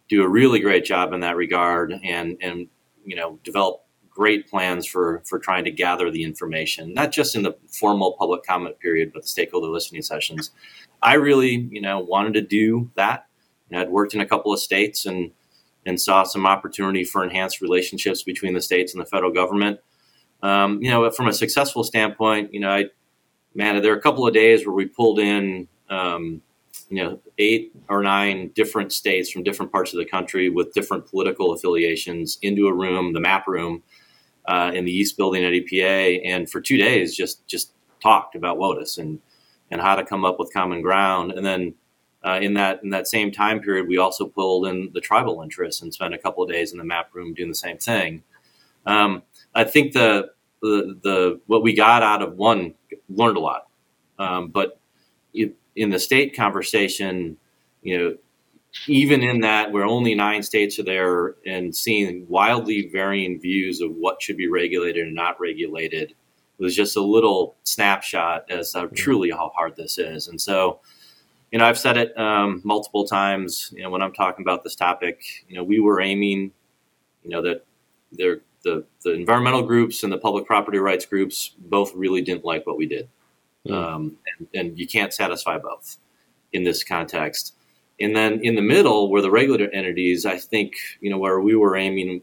do a really great job in that regard and, and you know, develop great plans for, for trying to gather the information, not just in the formal public comment period, but the stakeholder listening sessions. I really, you know, wanted to do that I'd worked in a couple of states and and saw some opportunity for enhanced relationships between the states and the federal government. Um, you know, from a successful standpoint, you know, I man, there are a couple of days where we pulled in, um, you know, eight or nine different states from different parts of the country with different political affiliations into a room, the map room, uh, in the East Building at EPA, and for two days just just talked about WOTUS and and how to come up with common ground, and then uh, in that in that same time period, we also pulled in the tribal interests and spent a couple of days in the map room doing the same thing. Um, I think the, the, the what we got out of one learned a lot, um, but in the state conversation, you know, even in that where only nine states are there and seeing wildly varying views of what should be regulated and not regulated was just a little snapshot as to truly how hard this is. And so you know, I've said it um, multiple times. You know, when I'm talking about this topic, you know, we were aiming, you know, that the the environmental groups and the public property rights groups both really didn't like what we did, mm. um, and, and, you can't satisfy both in this context. And then in the middle, where the regulator entities, I think, you know, where we were aiming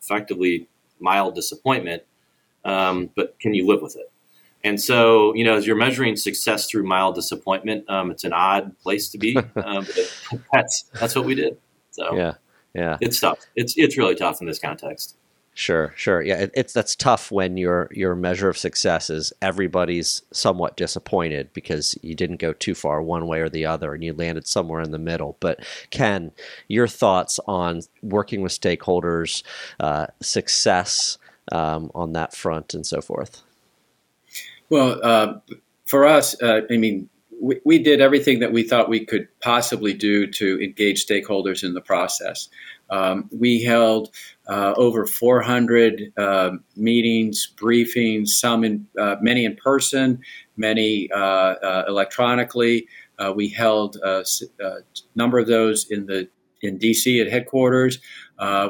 effectively mild disappointment, um, but can you live with it? And so, you know, as you're measuring success through mild disappointment, um, it's an odd place to be. Um, but that's that's what we did. So Yeah. Yeah. it's tough. It's it's really tough in this context. Sure, sure. Yeah, it, it's that's tough when your your measure of success is everybody's somewhat disappointed because you didn't go too far one way or the other and you landed somewhere in the middle. But Ken, your thoughts on working with stakeholders, uh, success um, on that front, and so forth. Well, uh, for us, uh, I mean, we, we did everything that we thought we could possibly do to engage stakeholders in the process. Um, we held uh, over 400 uh, meetings, briefings, some in uh, many in person, many uh, uh, electronically. Uh, we held a, a, number of those in the in DC at headquarters.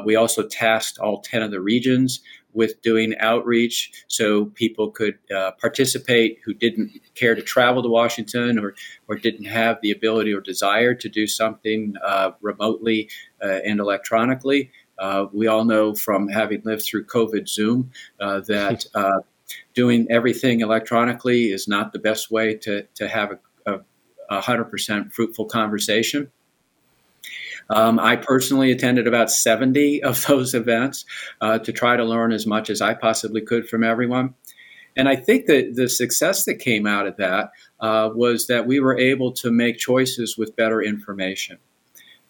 we also tasked all 10 of the regions with doing outreach so people could uh, participate who didn't care to travel to Washington or, or didn't have the ability or desire to do something uh, remotely uh, and electronically. Uh, we all know from having lived through COVID Zoom uh, that uh, doing everything electronically is not the best way to, to have a, a 100% fruitful conversation. Um, I personally attended about 70 of those events uh, to try to learn as much as I possibly could from everyone. And I think that the success that came out of that uh, was that we were able to make choices with better information.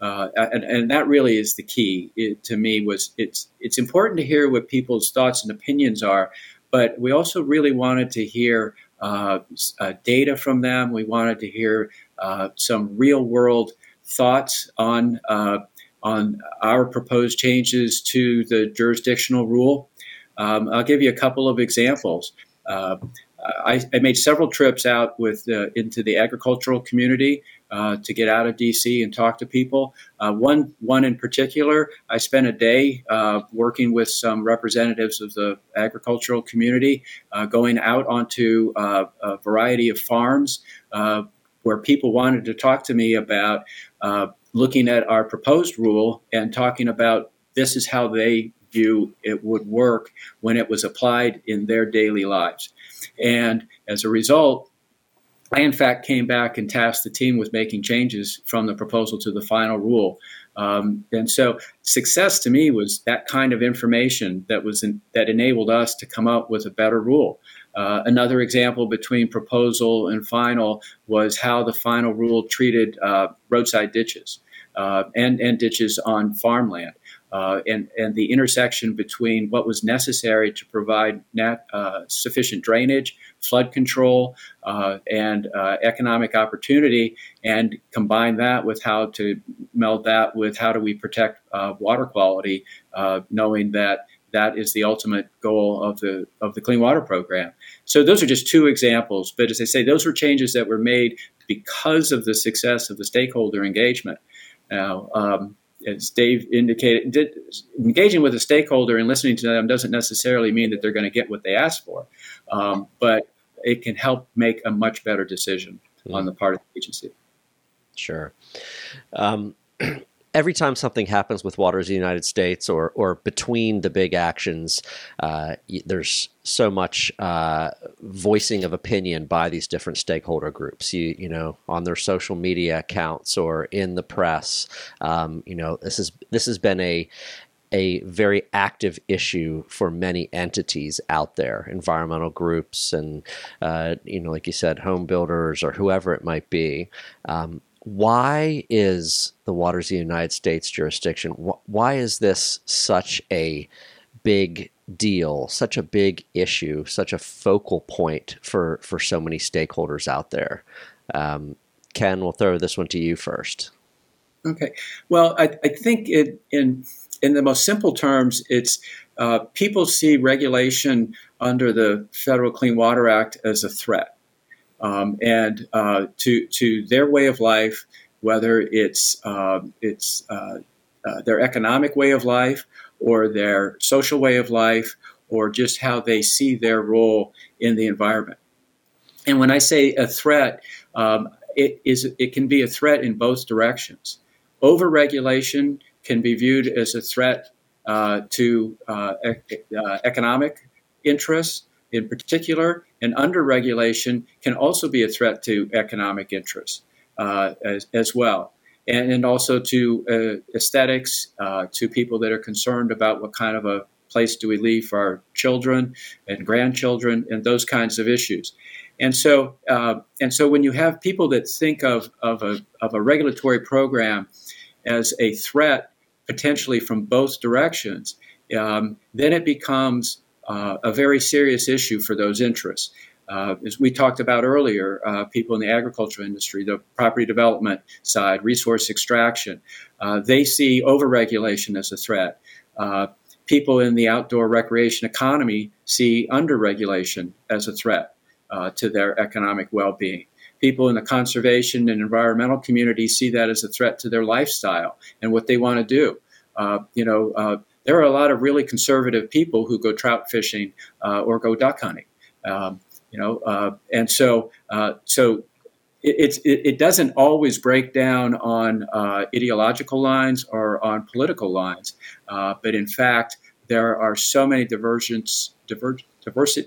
Uh, and, and, that really is the key it, to me was it's it's important to hear what people's thoughts and opinions are but we also really wanted to hear uh, uh, data from them we wanted to hear uh, some real world thoughts on uh, on our proposed changes to the jurisdictional rule. Um, I'll give you a couple of examples. I, I, made several trips out with into the agricultural community uh, to get out of DC and talk to people. Uh, one one in particular, I spent a day uh, working with some representatives of the agricultural community, uh, going out onto uh, a variety of farms where people wanted to talk to me about uh, looking at our proposed rule and talking about this is how they view it would work when it was applied in their daily lives. And as a result, I, in fact, came back and tasked the team with making changes from the proposal to the final rule. Um, and so, success to me was that kind of information that was in, that enabled us to come up with a better rule. Uh, another example between proposal and final was how the final rule treated uh, roadside ditches uh, and, and ditches on farmland. Uh, and, and the intersection between what was necessary to provide nat, uh, sufficient drainage, flood control, uh, and economic opportunity, and combine that with how to meld that with how do we protect water quality, knowing that that is the ultimate goal of the of the clean water program. So those are just two examples, but as I say, those were changes that were made because of the success of the stakeholder engagement. Now, um, as Dave indicated, did, engaging with a stakeholder and listening to them doesn't necessarily mean that they're going to get what they ask for, um, but it can help make a much better decision mm. on the part of the agency. Sure. Um, every time something happens with waters of the United States or or between the big actions, uh, there's so much uh, voicing of opinion by these different stakeholder groups. You you know on their social media accounts or in the press. Um, you know this is this has been a a very active issue for many entities out there, environmental groups, and uh, you know, like you said, home builders or whoever it might be. Um, why is the waters of the United States jurisdiction? Why is this such a big deal, such a big issue, such a focal point for for so many stakeholders out there? Um, Ken, we'll throw this one to you first. Okay. Well, I, I think it, in in the most simple terms, it's uh, people see regulation under the Federal Clean Water Act as a threat um, and uh, to to their way of life, whether it's uh, it's uh, uh, their economic way of life or their social way of life or just how they see their role in the environment. And when I say a threat, um, it is it can be a threat in both directions. Overregulation can be viewed as a threat uh, to uh, economic interests in particular and underregulation can also be a threat to economic interests uh, as, as, well. And, and also to uh, aesthetics, uh, to people that are concerned about what kind of a place do we leave for our children and grandchildren and those kinds of issues. And so, uh, and so when you have people that think of, of, a, of a regulatory program as a threat potentially from both directions, um, then it becomes uh, a very serious issue for those interests. Uh, as we talked about earlier, uh, people in the agricultural industry, the property development side, resource extraction, uh, they see overregulation as a threat. Uh, people in the outdoor recreation economy see underregulation as a threat uh, to their economic well being. People in the conservation and environmental community see that as a threat to their lifestyle and what they want to do. You know, there are a lot of really conservative people who go trout fishing uh, or go duck hunting. Um, you know, uh, and so uh, so it, it, it, doesn't always break down on uh, ideological lines or on political lines, uh, but in fact, there are so many divergence, diver.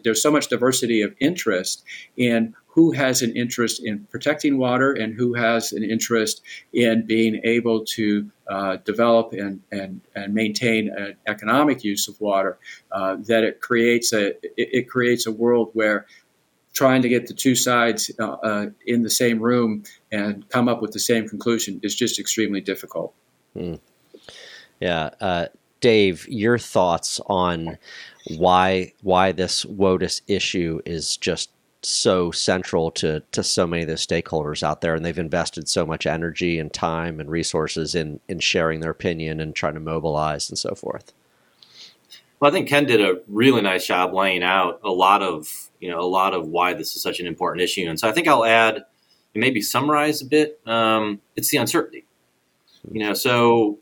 There's so much diversity of interest in who has an interest in protecting water and who has an interest in being able to uh, develop and, and, and maintain an economic use of water, uh, that it creates a it, it, creates a world where trying to get the two sides uh, uh in the same room and come up with the same conclusion is just extremely difficult. Mm. Yeah, uh, Dave, your thoughts on why why this WOTUS issue is just so central to to so many of the stakeholders out there, and they've invested so much energy and time and resources in in sharing their opinion and trying to mobilize and so forth. Well, I think Ken did a really nice job laying out a lot of you know a lot of why this is such an important issue, and so I think I'll add and maybe summarize a bit. Um, it's the uncertainty, you know. So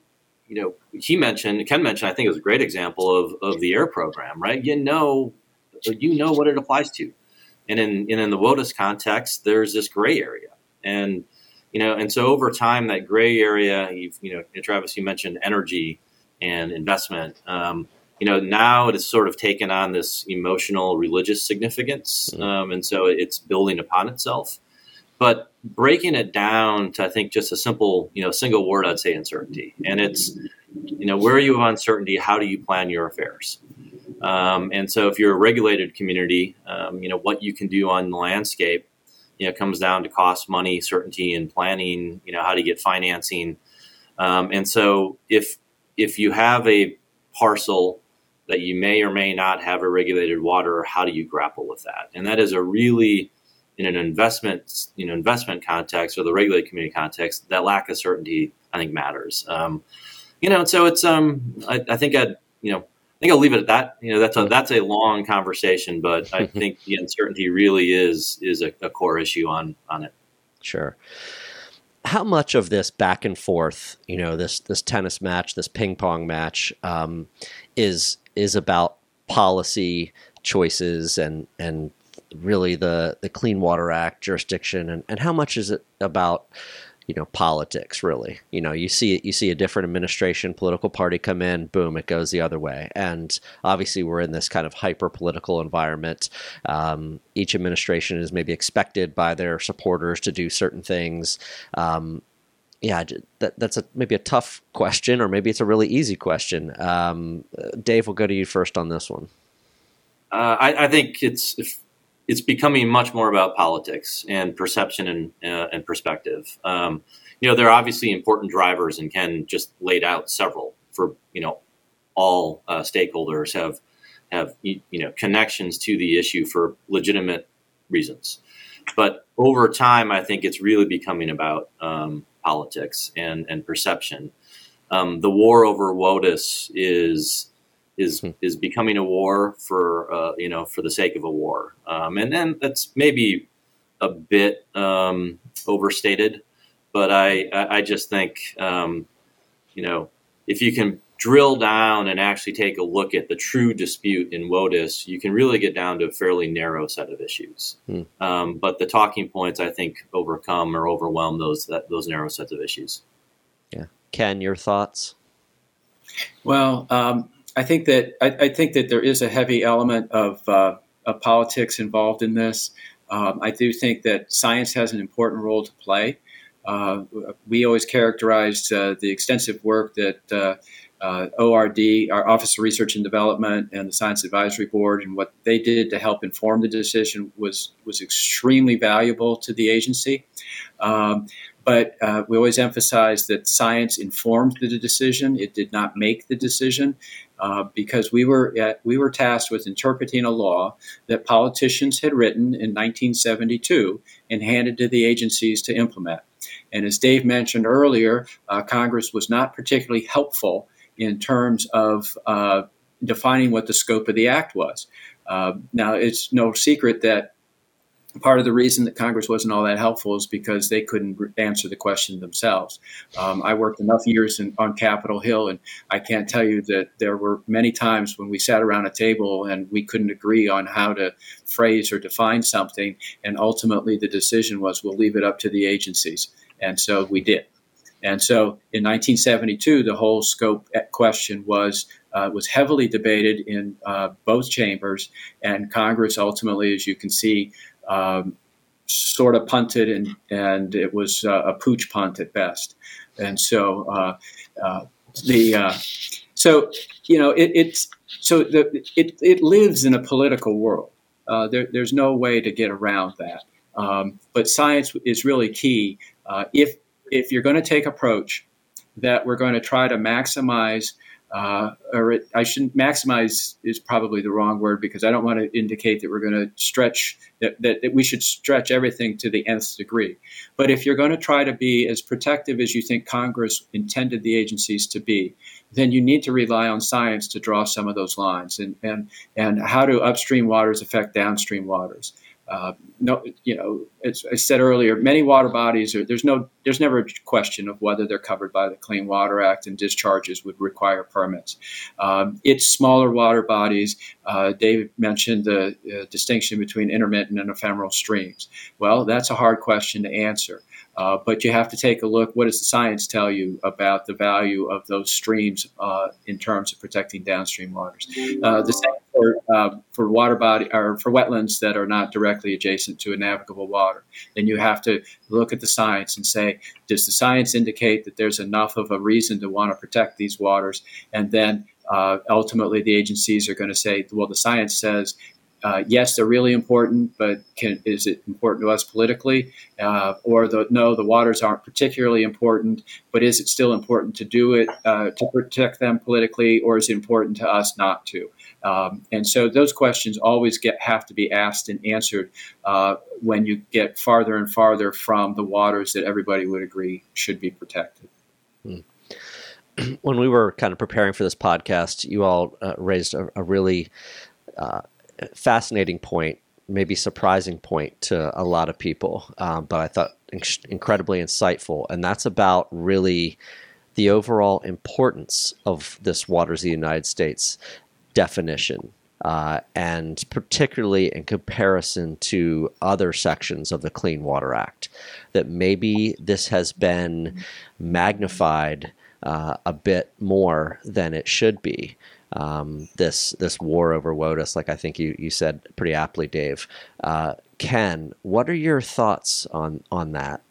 you know, he mentioned Ken mentioned I think it was a great example of of the air program, right? You know, you know what it applies to and in, and in the WOTUS context, there's this gray area. And, you know, and so over time, that gray area, you know, Travis, you mentioned energy and investment. Um, you know, now it has sort of taken on this emotional, religious significance. Mm-hmm. Um, and so it's building upon itself. But breaking it down to, I think, just a simple, you know, single word, I'd say uncertainty. And it's, you know, where you have uncertainty, how do you plan your affairs? Um, and so, if you're a regulated community, um, you know what you can do on the landscape, you know, comes down to cost, money, certainty, and planning. You know how to get financing. Um, and so, if if you have a parcel that you may or may not have a regulated water, how do you grapple with that? And that is a really in an investment, you know, investment context or the regulated community context, that lack of certainty, I think, matters. Um, you know, so it's um, I, I think I'd you know think I'll leave it at that. You know, that's a that's a long conversation, but I think the uncertainty really is is a, a core issue on on it. Sure. How much of this back and forth, you know, this this tennis match, this ping pong match, um, is is about policy choices and and really the the Clean Water Act jurisdiction, and, and how much is it about you know politics really. You know you see you see a different administration political party come in boom it goes the other way. And obviously we're in this kind of hyper political environment. Um, each administration is maybe expected by their supporters to do certain things. Um, yeah that, that's a maybe a tough question or maybe it's a really easy question. Um, dave we'll go to you first on this one. Uh, I, I think it's it's becoming much more about politics and perception and, uh, and perspective. Um, you know, there are obviously important drivers, and Ken just laid out several for you know all uh, stakeholders have have you know connections to the issue for legitimate reasons. But over time, I think it's really becoming about um, politics and and perception. Um, the war over WOTUS is is hmm. is becoming a war for uh, you know for the sake of a war, um, and then that's maybe a bit um, overstated, but I I just think um, you know if you can drill down and actually take a look at the true dispute in WOTUS, you can really get down to a fairly narrow set of issues. Hmm. Um, but the talking points, I think, overcome or overwhelm those that, those narrow sets of issues. Yeah, Ken, your thoughts? Well, um, I think that I, I, think that there is a heavy element of uh, of politics involved in this. Um, I do think that science has an important role to play. Uh, we always characterized uh, the extensive work that uh, uh ORD, our Office of Research and Development, and the Science Advisory Board, and what they did to help inform the decision was was extremely valuable to the agency. Um, but uh, we always emphasize that science informed the decision; it did not make the decision. Uh, because we were at, we were tasked with interpreting a law that politicians had written in 1972 and handed to the agencies to implement. And as Dave mentioned earlier, uh, Congress was not particularly helpful in terms of uh, defining what the scope of the act was. Uh, now, it's no secret that part of the reason that Congress wasn't all that helpful is because they couldn't answer the question themselves. Um, I worked enough years in, on Capitol Hill, and I can't tell you that there were many times when we sat around a table and we couldn't agree on how to phrase or define something, and ultimately the decision was we'll leave it up to the agencies. And so we did. And so in 1972, the whole scope question was uh, was heavily debated in uh, both chambers, and Congress ultimately, as you can see, um, sort of punted, and and it was uh, a pooch punt at best. And so uh, uh, the uh, so you know it, it's so the, it it lives in a political world. There, there's no way to get around that. Um, but science is really key. if if you're going to take approach that we're going to try to maximize uh, or it, I shouldn't maximize is probably the wrong word because I don't want to indicate that we're going to stretch that, that, that, we should stretch everything to the nth degree. But if you're going to try to be as protective as you think Congress intended the agencies to be, then you need to rely on science to draw some of those lines and and and how do upstream waters affect downstream waters. Uh, no, you know, as I said earlier, many water bodies are, there's no there's never a question of whether they're covered by the Clean Water Act and discharges would require permits. Um, it's smaller water bodies. Uh, David mentioned the uh, distinction between intermittent and ephemeral streams. Well, that's a hard question to answer. Uh, but you have to take a look. What does the science tell you about the value of those streams uh, in terms of protecting downstream waters? Uh, the same for, uh, for water body or for wetlands that are not directly adjacent to a navigable water. Then you have to look at the science and say, does the science indicate that there's enough of a reason to want to protect these waters? And then uh, ultimately, the agencies are going to say, well, the science says uh, yes, they're really important, but can, is it important to us politically? Uh, or the, no, the waters aren't particularly important, but is it still important to do it uh, to protect them politically, or is it important to us not to? Um, and so those questions always get have to be asked and answered uh, when you get farther and farther from the waters that everybody would agree should be protected. Hmm. When we were kind of preparing for this podcast, you all uh, raised a, a really uh, fascinating point, maybe surprising point to a lot of people, um, but I thought incredibly insightful, and that's about really the overall importance of this waters of the United States definition. Uh, and particularly in comparison to other sections of the Clean Water Act, that maybe this has been magnified uh, a bit more than it should be um, this this war over WOTUS, like I think you, you said pretty aptly, Dave. Uh, Ken, what are your thoughts on on that?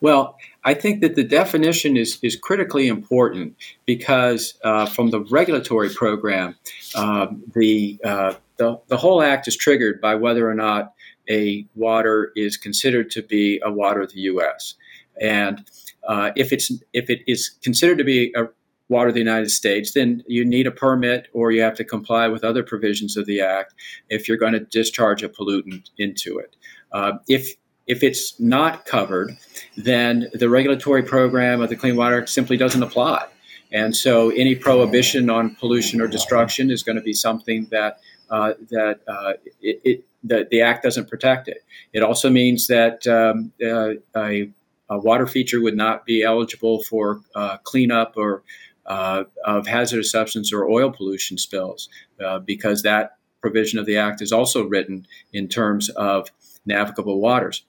Well, I think that the definition is, is critically important because uh, from the regulatory program, uh, the, uh, the, the whole act is triggered by whether or not a water is considered to be a water of the U.S. And uh, if it's if it is considered to be a water the United States, then you need a permit or you have to comply with other provisions of the Act if you're going to discharge a pollutant into it. Uh, if if it's not covered, then the regulatory program of the Clean Water Act simply doesn't apply. And so any prohibition on pollution or destruction is going to be something that uh, that uh, it, it, the, the act doesn't protect it. It also means that um, uh, a, a, water feature would not be eligible for uh, cleanup or uh, of hazardous substance or oil pollution spills, uh, because that provision of the Act is also written in terms of navigable waters.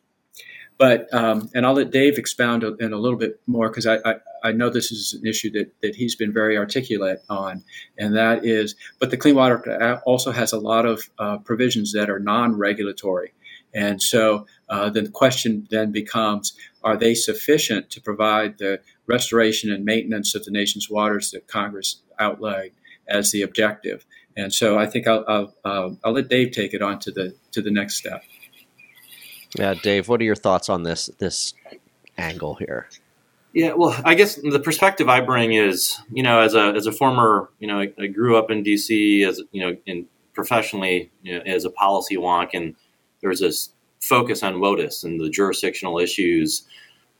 but um, and I'll let Dave expound in a little bit more because I, I, I know this is an issue that that he's been very articulate on, and that is, but the Clean Water Act also has a lot of uh, provisions that are non-regulatory, and so uh, the question then becomes: Are they sufficient to provide the restoration and maintenance of the nation's waters that Congress outlined as the objective? And so I think I'll, I'll, uh, I'll let Dave take it on to the to the next step. Yeah, Dave, what are your thoughts on this this angle here? Yeah, well, I guess the perspective I bring is, you know, as a as a former, you know, I, I grew up in D.C. as you know, in professionally you know, as a policy wonk, and there's this focus on WOTUS and the jurisdictional issues.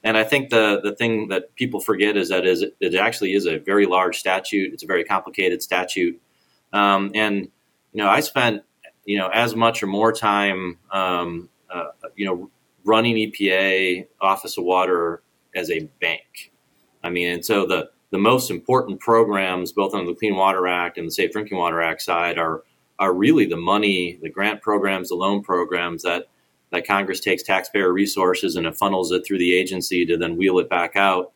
And I think the the thing that people forget is that is it actually is a very large statute. It's a very complicated statute, um, and you know, I spent you know as much or more time um, uh, you know, running EPA Office of Water as a bank. I mean, and so the the most important programs, both on the Clean Water Act and the Safe Drinking Water Act side, are are really the money, the grant programs, the loan programs that that Congress takes taxpayer resources and it funnels it through the agency to then wheel it back out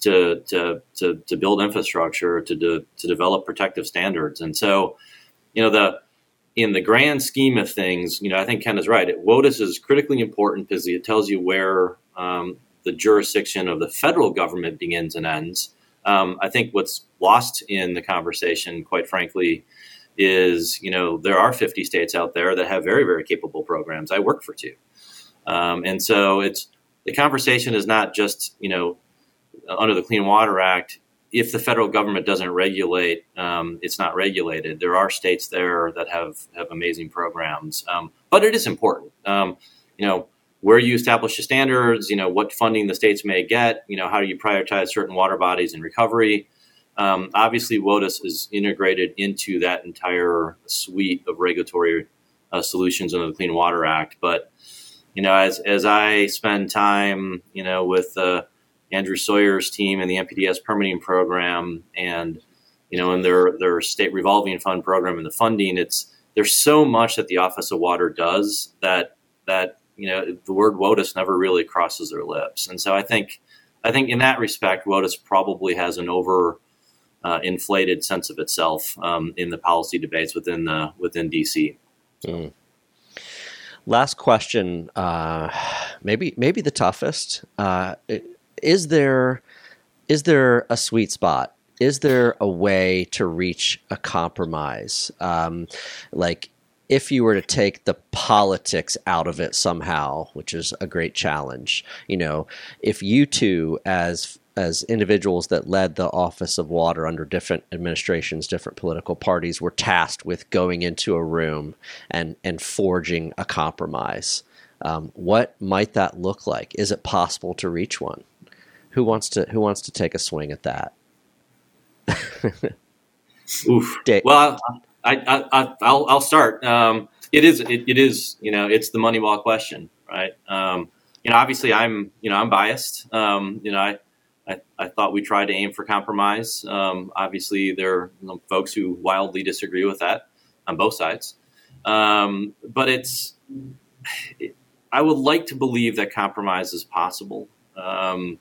to to to, to build infrastructure to, to to develop protective standards. And so, you know, the in the grand scheme of things, you know, I think Ken is right. WOTUS is critically important because it tells you where um, the jurisdiction of the federal government begins and ends. Um, I think what's lost in the conversation, quite frankly, is you know there are 50 states out there that have very very capable programs. I work for two, um, and so it's the conversation is not just you know under the Clean Water Act if the federal government doesn't regulate, um, it's not regulated. There are states there that have have amazing programs, um, but it is important. Um, you know, where you establish the standards, you know, what funding the states may get, you know, how do you prioritize certain water bodies in recovery. Um, obviously, WOTUS is integrated into that entire suite of regulatory uh, solutions under the Clean Water Act. But you know, as as I spend time, you know, with uh, Andrew Sawyer's team and the NPDES permitting program and you know in their their state revolving fund program and the funding it's there's so much that the office of water does that that you know the word WOTUS never really crosses their lips and so I think I think in that respect WOTUS probably has an over uh, inflated sense of itself um, in the policy debates within the within DC. Mm. Last question, uh, maybe maybe the toughest. Uh, is there is there a sweet spot? Is there a way to reach a compromise? Um, like if you were to take the politics out of it somehow, which is a great challenge, you know, if you two as as individuals that led the office of water under different administrations, different political parties were tasked with going into a room and and forging a compromise. Um, what might that look like? Is it possible to reach one? Who wants to Who wants to take a swing at that? Oof. Dave. Well, I, I, I, will I'll start. Um, it is it, it is you know it's the Moneyball question, right? Um, you know, obviously I'm you know I'm biased. Um, you know, I, I, I thought we tried to aim for compromise. Um, obviously, there are folks who wildly disagree with that on both sides. Um, but it's it, I would like to believe that compromise is possible. Um,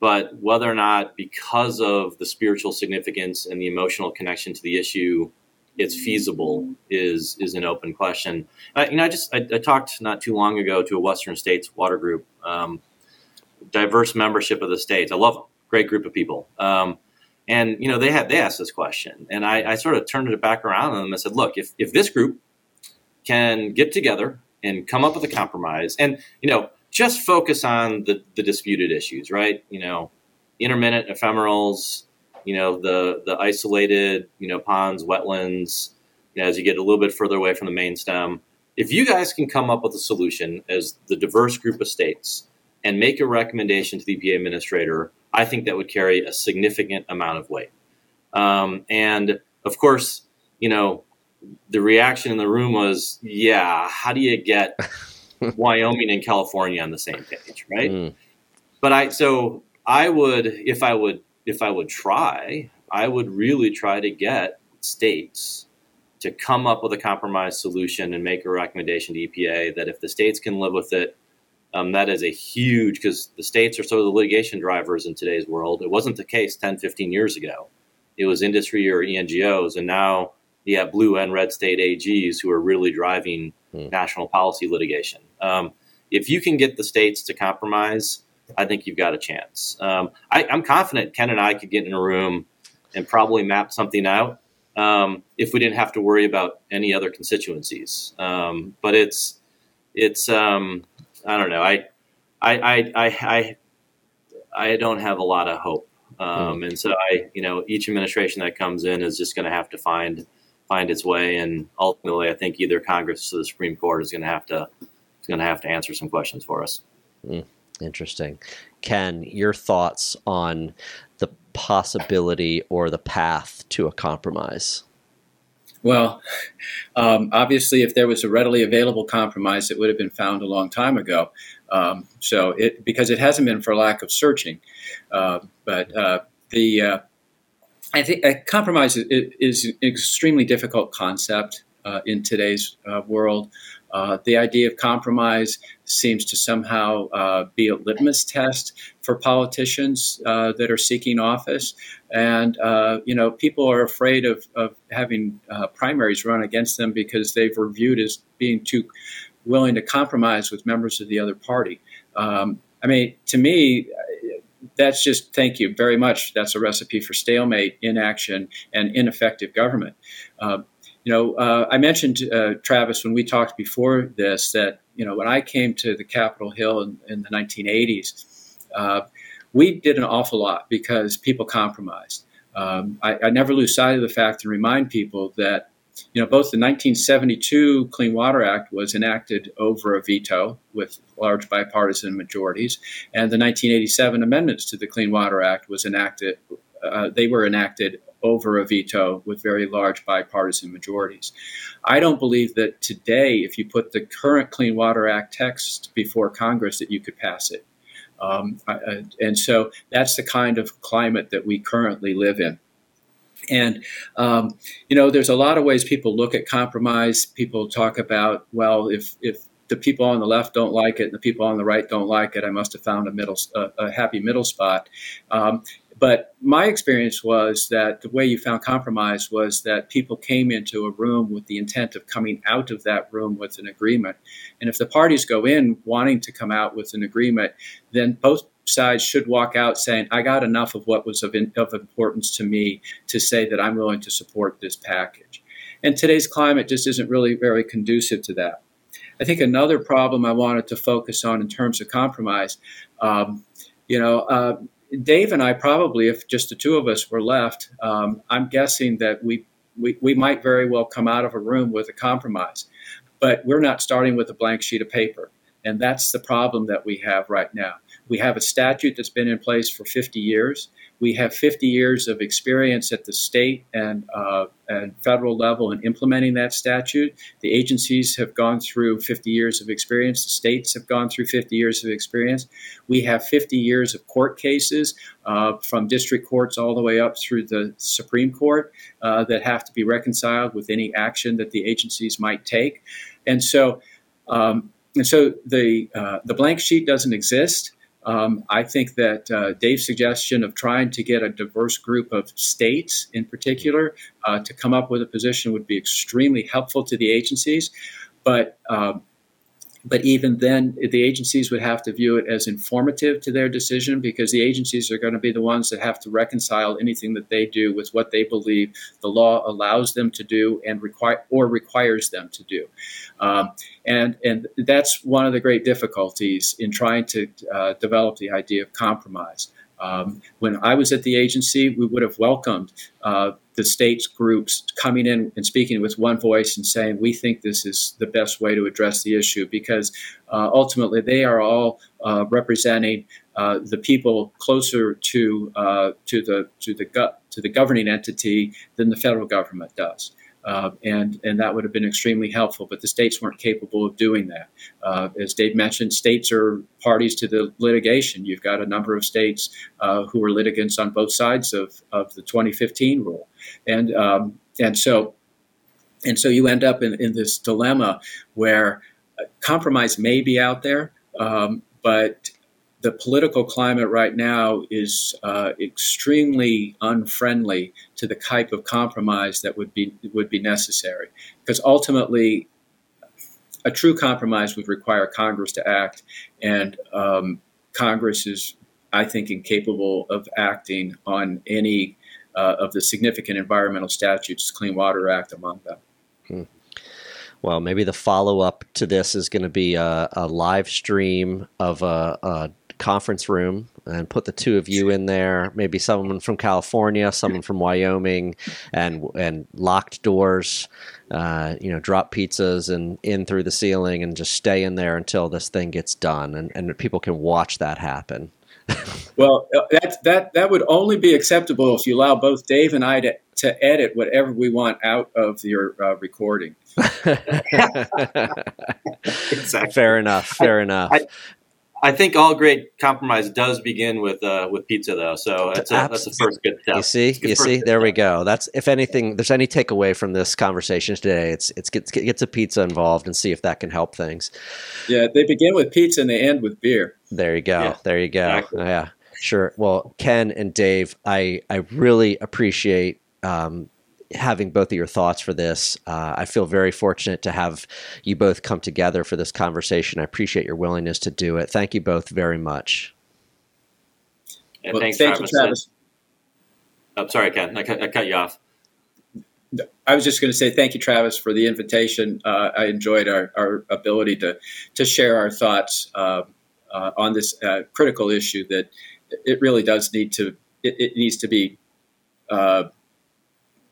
but whether or not, because of the spiritual significance and the emotional connection to the issue, it's feasible is is an open question. You know, I just I, I, talked not too long ago to a Western States water group, um, diverse membership of the states. I love them, great group of people. Um, and you know, they had they asked this question, and I, I sort of turned it back around on them and said, look, if if this group can get together and come up with a compromise, and you know just focus on the, the disputed issues, right? You know, intermittent ephemerals, you know, the, the isolated, you know, ponds, wetlands, as you get a little bit further away from the main stem. If you guys can come up with a solution as the diverse group of states and make a recommendation to the EPA administrator, I think that would carry a significant amount of weight. Um, and of course, you know, the reaction in the room was, yeah, how do you get Wyoming and California on the same page, right? Mm. But I so I would if I would if I would try, I would really try to get states to come up with a compromise solution and make a recommendation to EPA that if the states can live with it, Um, that is a huge because the states are sort of the litigation drivers in today's world. It wasn't the case 10, 15 years ago. It was industry or ENGOs, and now you have blue and red state AGs who are really driving hmm. national policy litigation. Um, if you can get the states to compromise, I think you've got a chance. Um, I, am confident Ken and I could get in a room and probably map something out um, if we didn't have to worry about any other constituencies. Um, but it's it's um, I don't know. I I I I I, don't have a lot of hope, mm. and so I you know each administration that comes in is just going to have to find find its way, and ultimately, I think either Congress or the Supreme Court is going to have to is going to have to answer some questions for us. Mm. Interesting. Ken, your thoughts on the possibility or the path to a compromise? Well, um, obviously, if there was a readily available compromise, it would have been found a long time ago. Um, so, it because it hasn't been for lack of searching, uh, but uh, the uh, I think a compromise is, is, an extremely difficult concept uh, in today's uh, world. Uh, the idea of compromise seems to somehow uh, be a litmus test for politicians uh, that are seeking office. And, uh, you know, people are afraid of, of having uh, primaries run against them because they've were viewed as being too willing to compromise with members of the other party. Um, I mean, to me, that's just thank you very much. That's a recipe for stalemate, inaction, and ineffective government. Uh, you know, uh, I mentioned uh, Travis when we talked before this that you know when I came to the Capitol Hill in, in the 1980s, uh, we did an awful lot because people compromised. Um, I, I, never lose sight of the fact and remind people that you know both the 1972 Clean Water Act was enacted over a veto with large bipartisan majorities, and the 1987 amendments to the Clean Water Act was enacted. Uh, they were enacted over a veto with very large bipartisan majorities. I don't believe that today, if you put the current Clean Water Act text before Congress, that you could pass it. Um, and so that's the kind of climate that we currently live in. And, um, you know, there's a lot of ways people look at compromise. People talk about, well, if, if the people on the left don't like it and the people on the right don't like it, I must have found a middle, a, a happy middle spot. Um, but my experience was that the way you found compromise was that people came into a room with the intent of coming out of that room with an agreement. And if the parties go in wanting to come out with an agreement, then both sides should walk out saying, I got enough of what was of, in, of importance to me to say that I'm willing to support this package. And today's climate just isn't really very conducive to that. I think another problem I wanted to focus on in terms of compromise, um, you know, uh, Dave and I probably, if just the two of us were left, um, I'm guessing that we, we, we might very well come out of a room with a compromise. But we're not starting with a blank sheet of paper. And that's the problem that we have right now. We have a statute that's been in place for 50 years. We have 50 years of experience at the state and, uh, and federal level in implementing that statute. The agencies have gone through 50 years of experience. The states have gone through 50 years of experience. We have 50 years of court cases uh, from district courts all the way up through the Supreme Court uh, that have to be reconciled with any action that the agencies might take. And so, um, and so the uh, the blank sheet doesn't exist. Um, I think that uh, Dave's suggestion of trying to get a diverse group of states, in particular, uh, to come up with a position would be extremely helpful to the agencies. But um, but even then, the agencies would have to view it as informative to their decision because the agencies are going to be the ones that have to reconcile anything that they do with what they believe the law allows them to do and require or requires them to do. Um, and and that's one of the great difficulties in trying to uh, develop the idea of compromise. Um, when I was at the agency, we would have welcomed uh, the states groups coming in and speaking with one voice and saying, we think this is the best way to address the issue because uh, ultimately they are all uh, representing uh, the people closer to, uh, to, the, to, the to the governing entity than the federal government does. Uh, and and that would have been extremely helpful. But the states weren't capable of doing that. Uh, as Dave mentioned, states are parties to the litigation. You've got a number of states uh, who are litigants on both sides of, of the 2015 rule, and um, and so and so you end up in, in this dilemma where compromise may be out there. Um, but the political climate right now is uh, extremely unfriendly to the type of compromise that would be would be necessary. Because ultimately, a true compromise would require Congress to act, and um, Congress is, I think, incapable of acting on any uh, of the significant environmental statutes, Clean Water Act among them. Hmm. Well, maybe the follow up to this is going to be a, a, live stream of a, a conference room and put the two of you in there. Maybe someone from California, someone from Wyoming, and and locked doors. Uh, you know, drop pizzas and in through the ceiling, and just stay in there until this thing gets done, and and people can watch that happen. well, uh, that that that would only be acceptable if you allow both Dave and I to to edit whatever we want out of your uh, recording. exactly. Fair enough. Fair enough. I, I think all great compromise does begin with uh, with pizza, though. So that's a, that's the first good step. You see, you see, there step. we go. That's if anything, there's any takeaway from this conversation today, it's it's gets gets a pizza involved and see if that can help things. Yeah, they begin with pizza and they end with beer. There you go. Yeah, there you go. Exactly. Yeah, sure. Well, Ken and Dave, I I really appreciate um, having both of your thoughts for this. Uh, I feel very fortunate to have you both come together for this conversation. I appreciate your willingness to do it. Thank you both very much. Yeah, well, thanks, thank Travis. You, Travis. Oh, sorry, Ken. I cut, I cut, you off. I was just going to say thank you, Travis, for the invitation. Uh, I enjoyed our, our, ability to to share our thoughts uh, uh on this uh, critical issue that it really does need to it, it needs to be uh,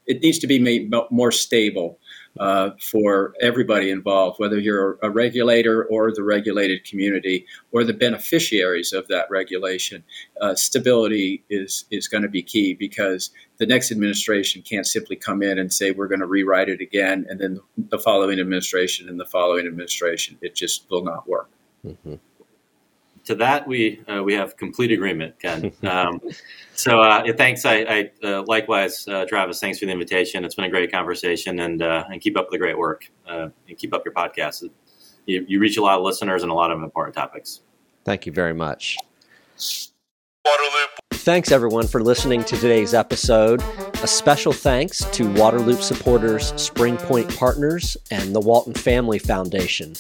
it needs to be made more stable uh, for everybody involved, whether you're a regulator or the regulated community or the beneficiaries of that regulation. Uh, stability is is going to be key because the next administration can't simply come in and say we're going to rewrite it again, and then the following administration and the following administration. It just will not work. Mm-hmm to that we uh, we have complete agreement, Ken. Um, so uh, thanks. I, I uh, likewise, uh, Travis. Thanks for the invitation. It's been a great conversation, and uh, and keep up the great work uh, and keep up your podcast. You, you reach a lot of listeners and a lot of important topics. Thank you very much. Thanks everyone for listening to today's episode. A special thanks to Waterloop supporters, Spring Point Partners, and the Walton Family Foundation.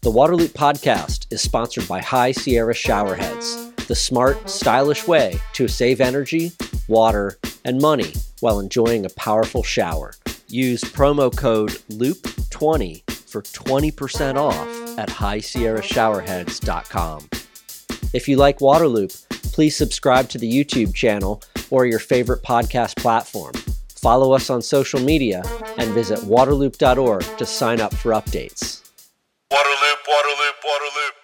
The Waterloop podcast is sponsored by High Sierra Showerheads, the smart, stylish way to save energy, water, and money while enjoying a powerful shower. Use promo code LOOP20 for 20% off at highsierrashowerheads.com. If you like Waterloop, please subscribe to the YouTube channel or your favorite podcast platform. Follow us on social media and visit waterloop.org to sign up for updates. Waterloop, Waterloo, Waterloop.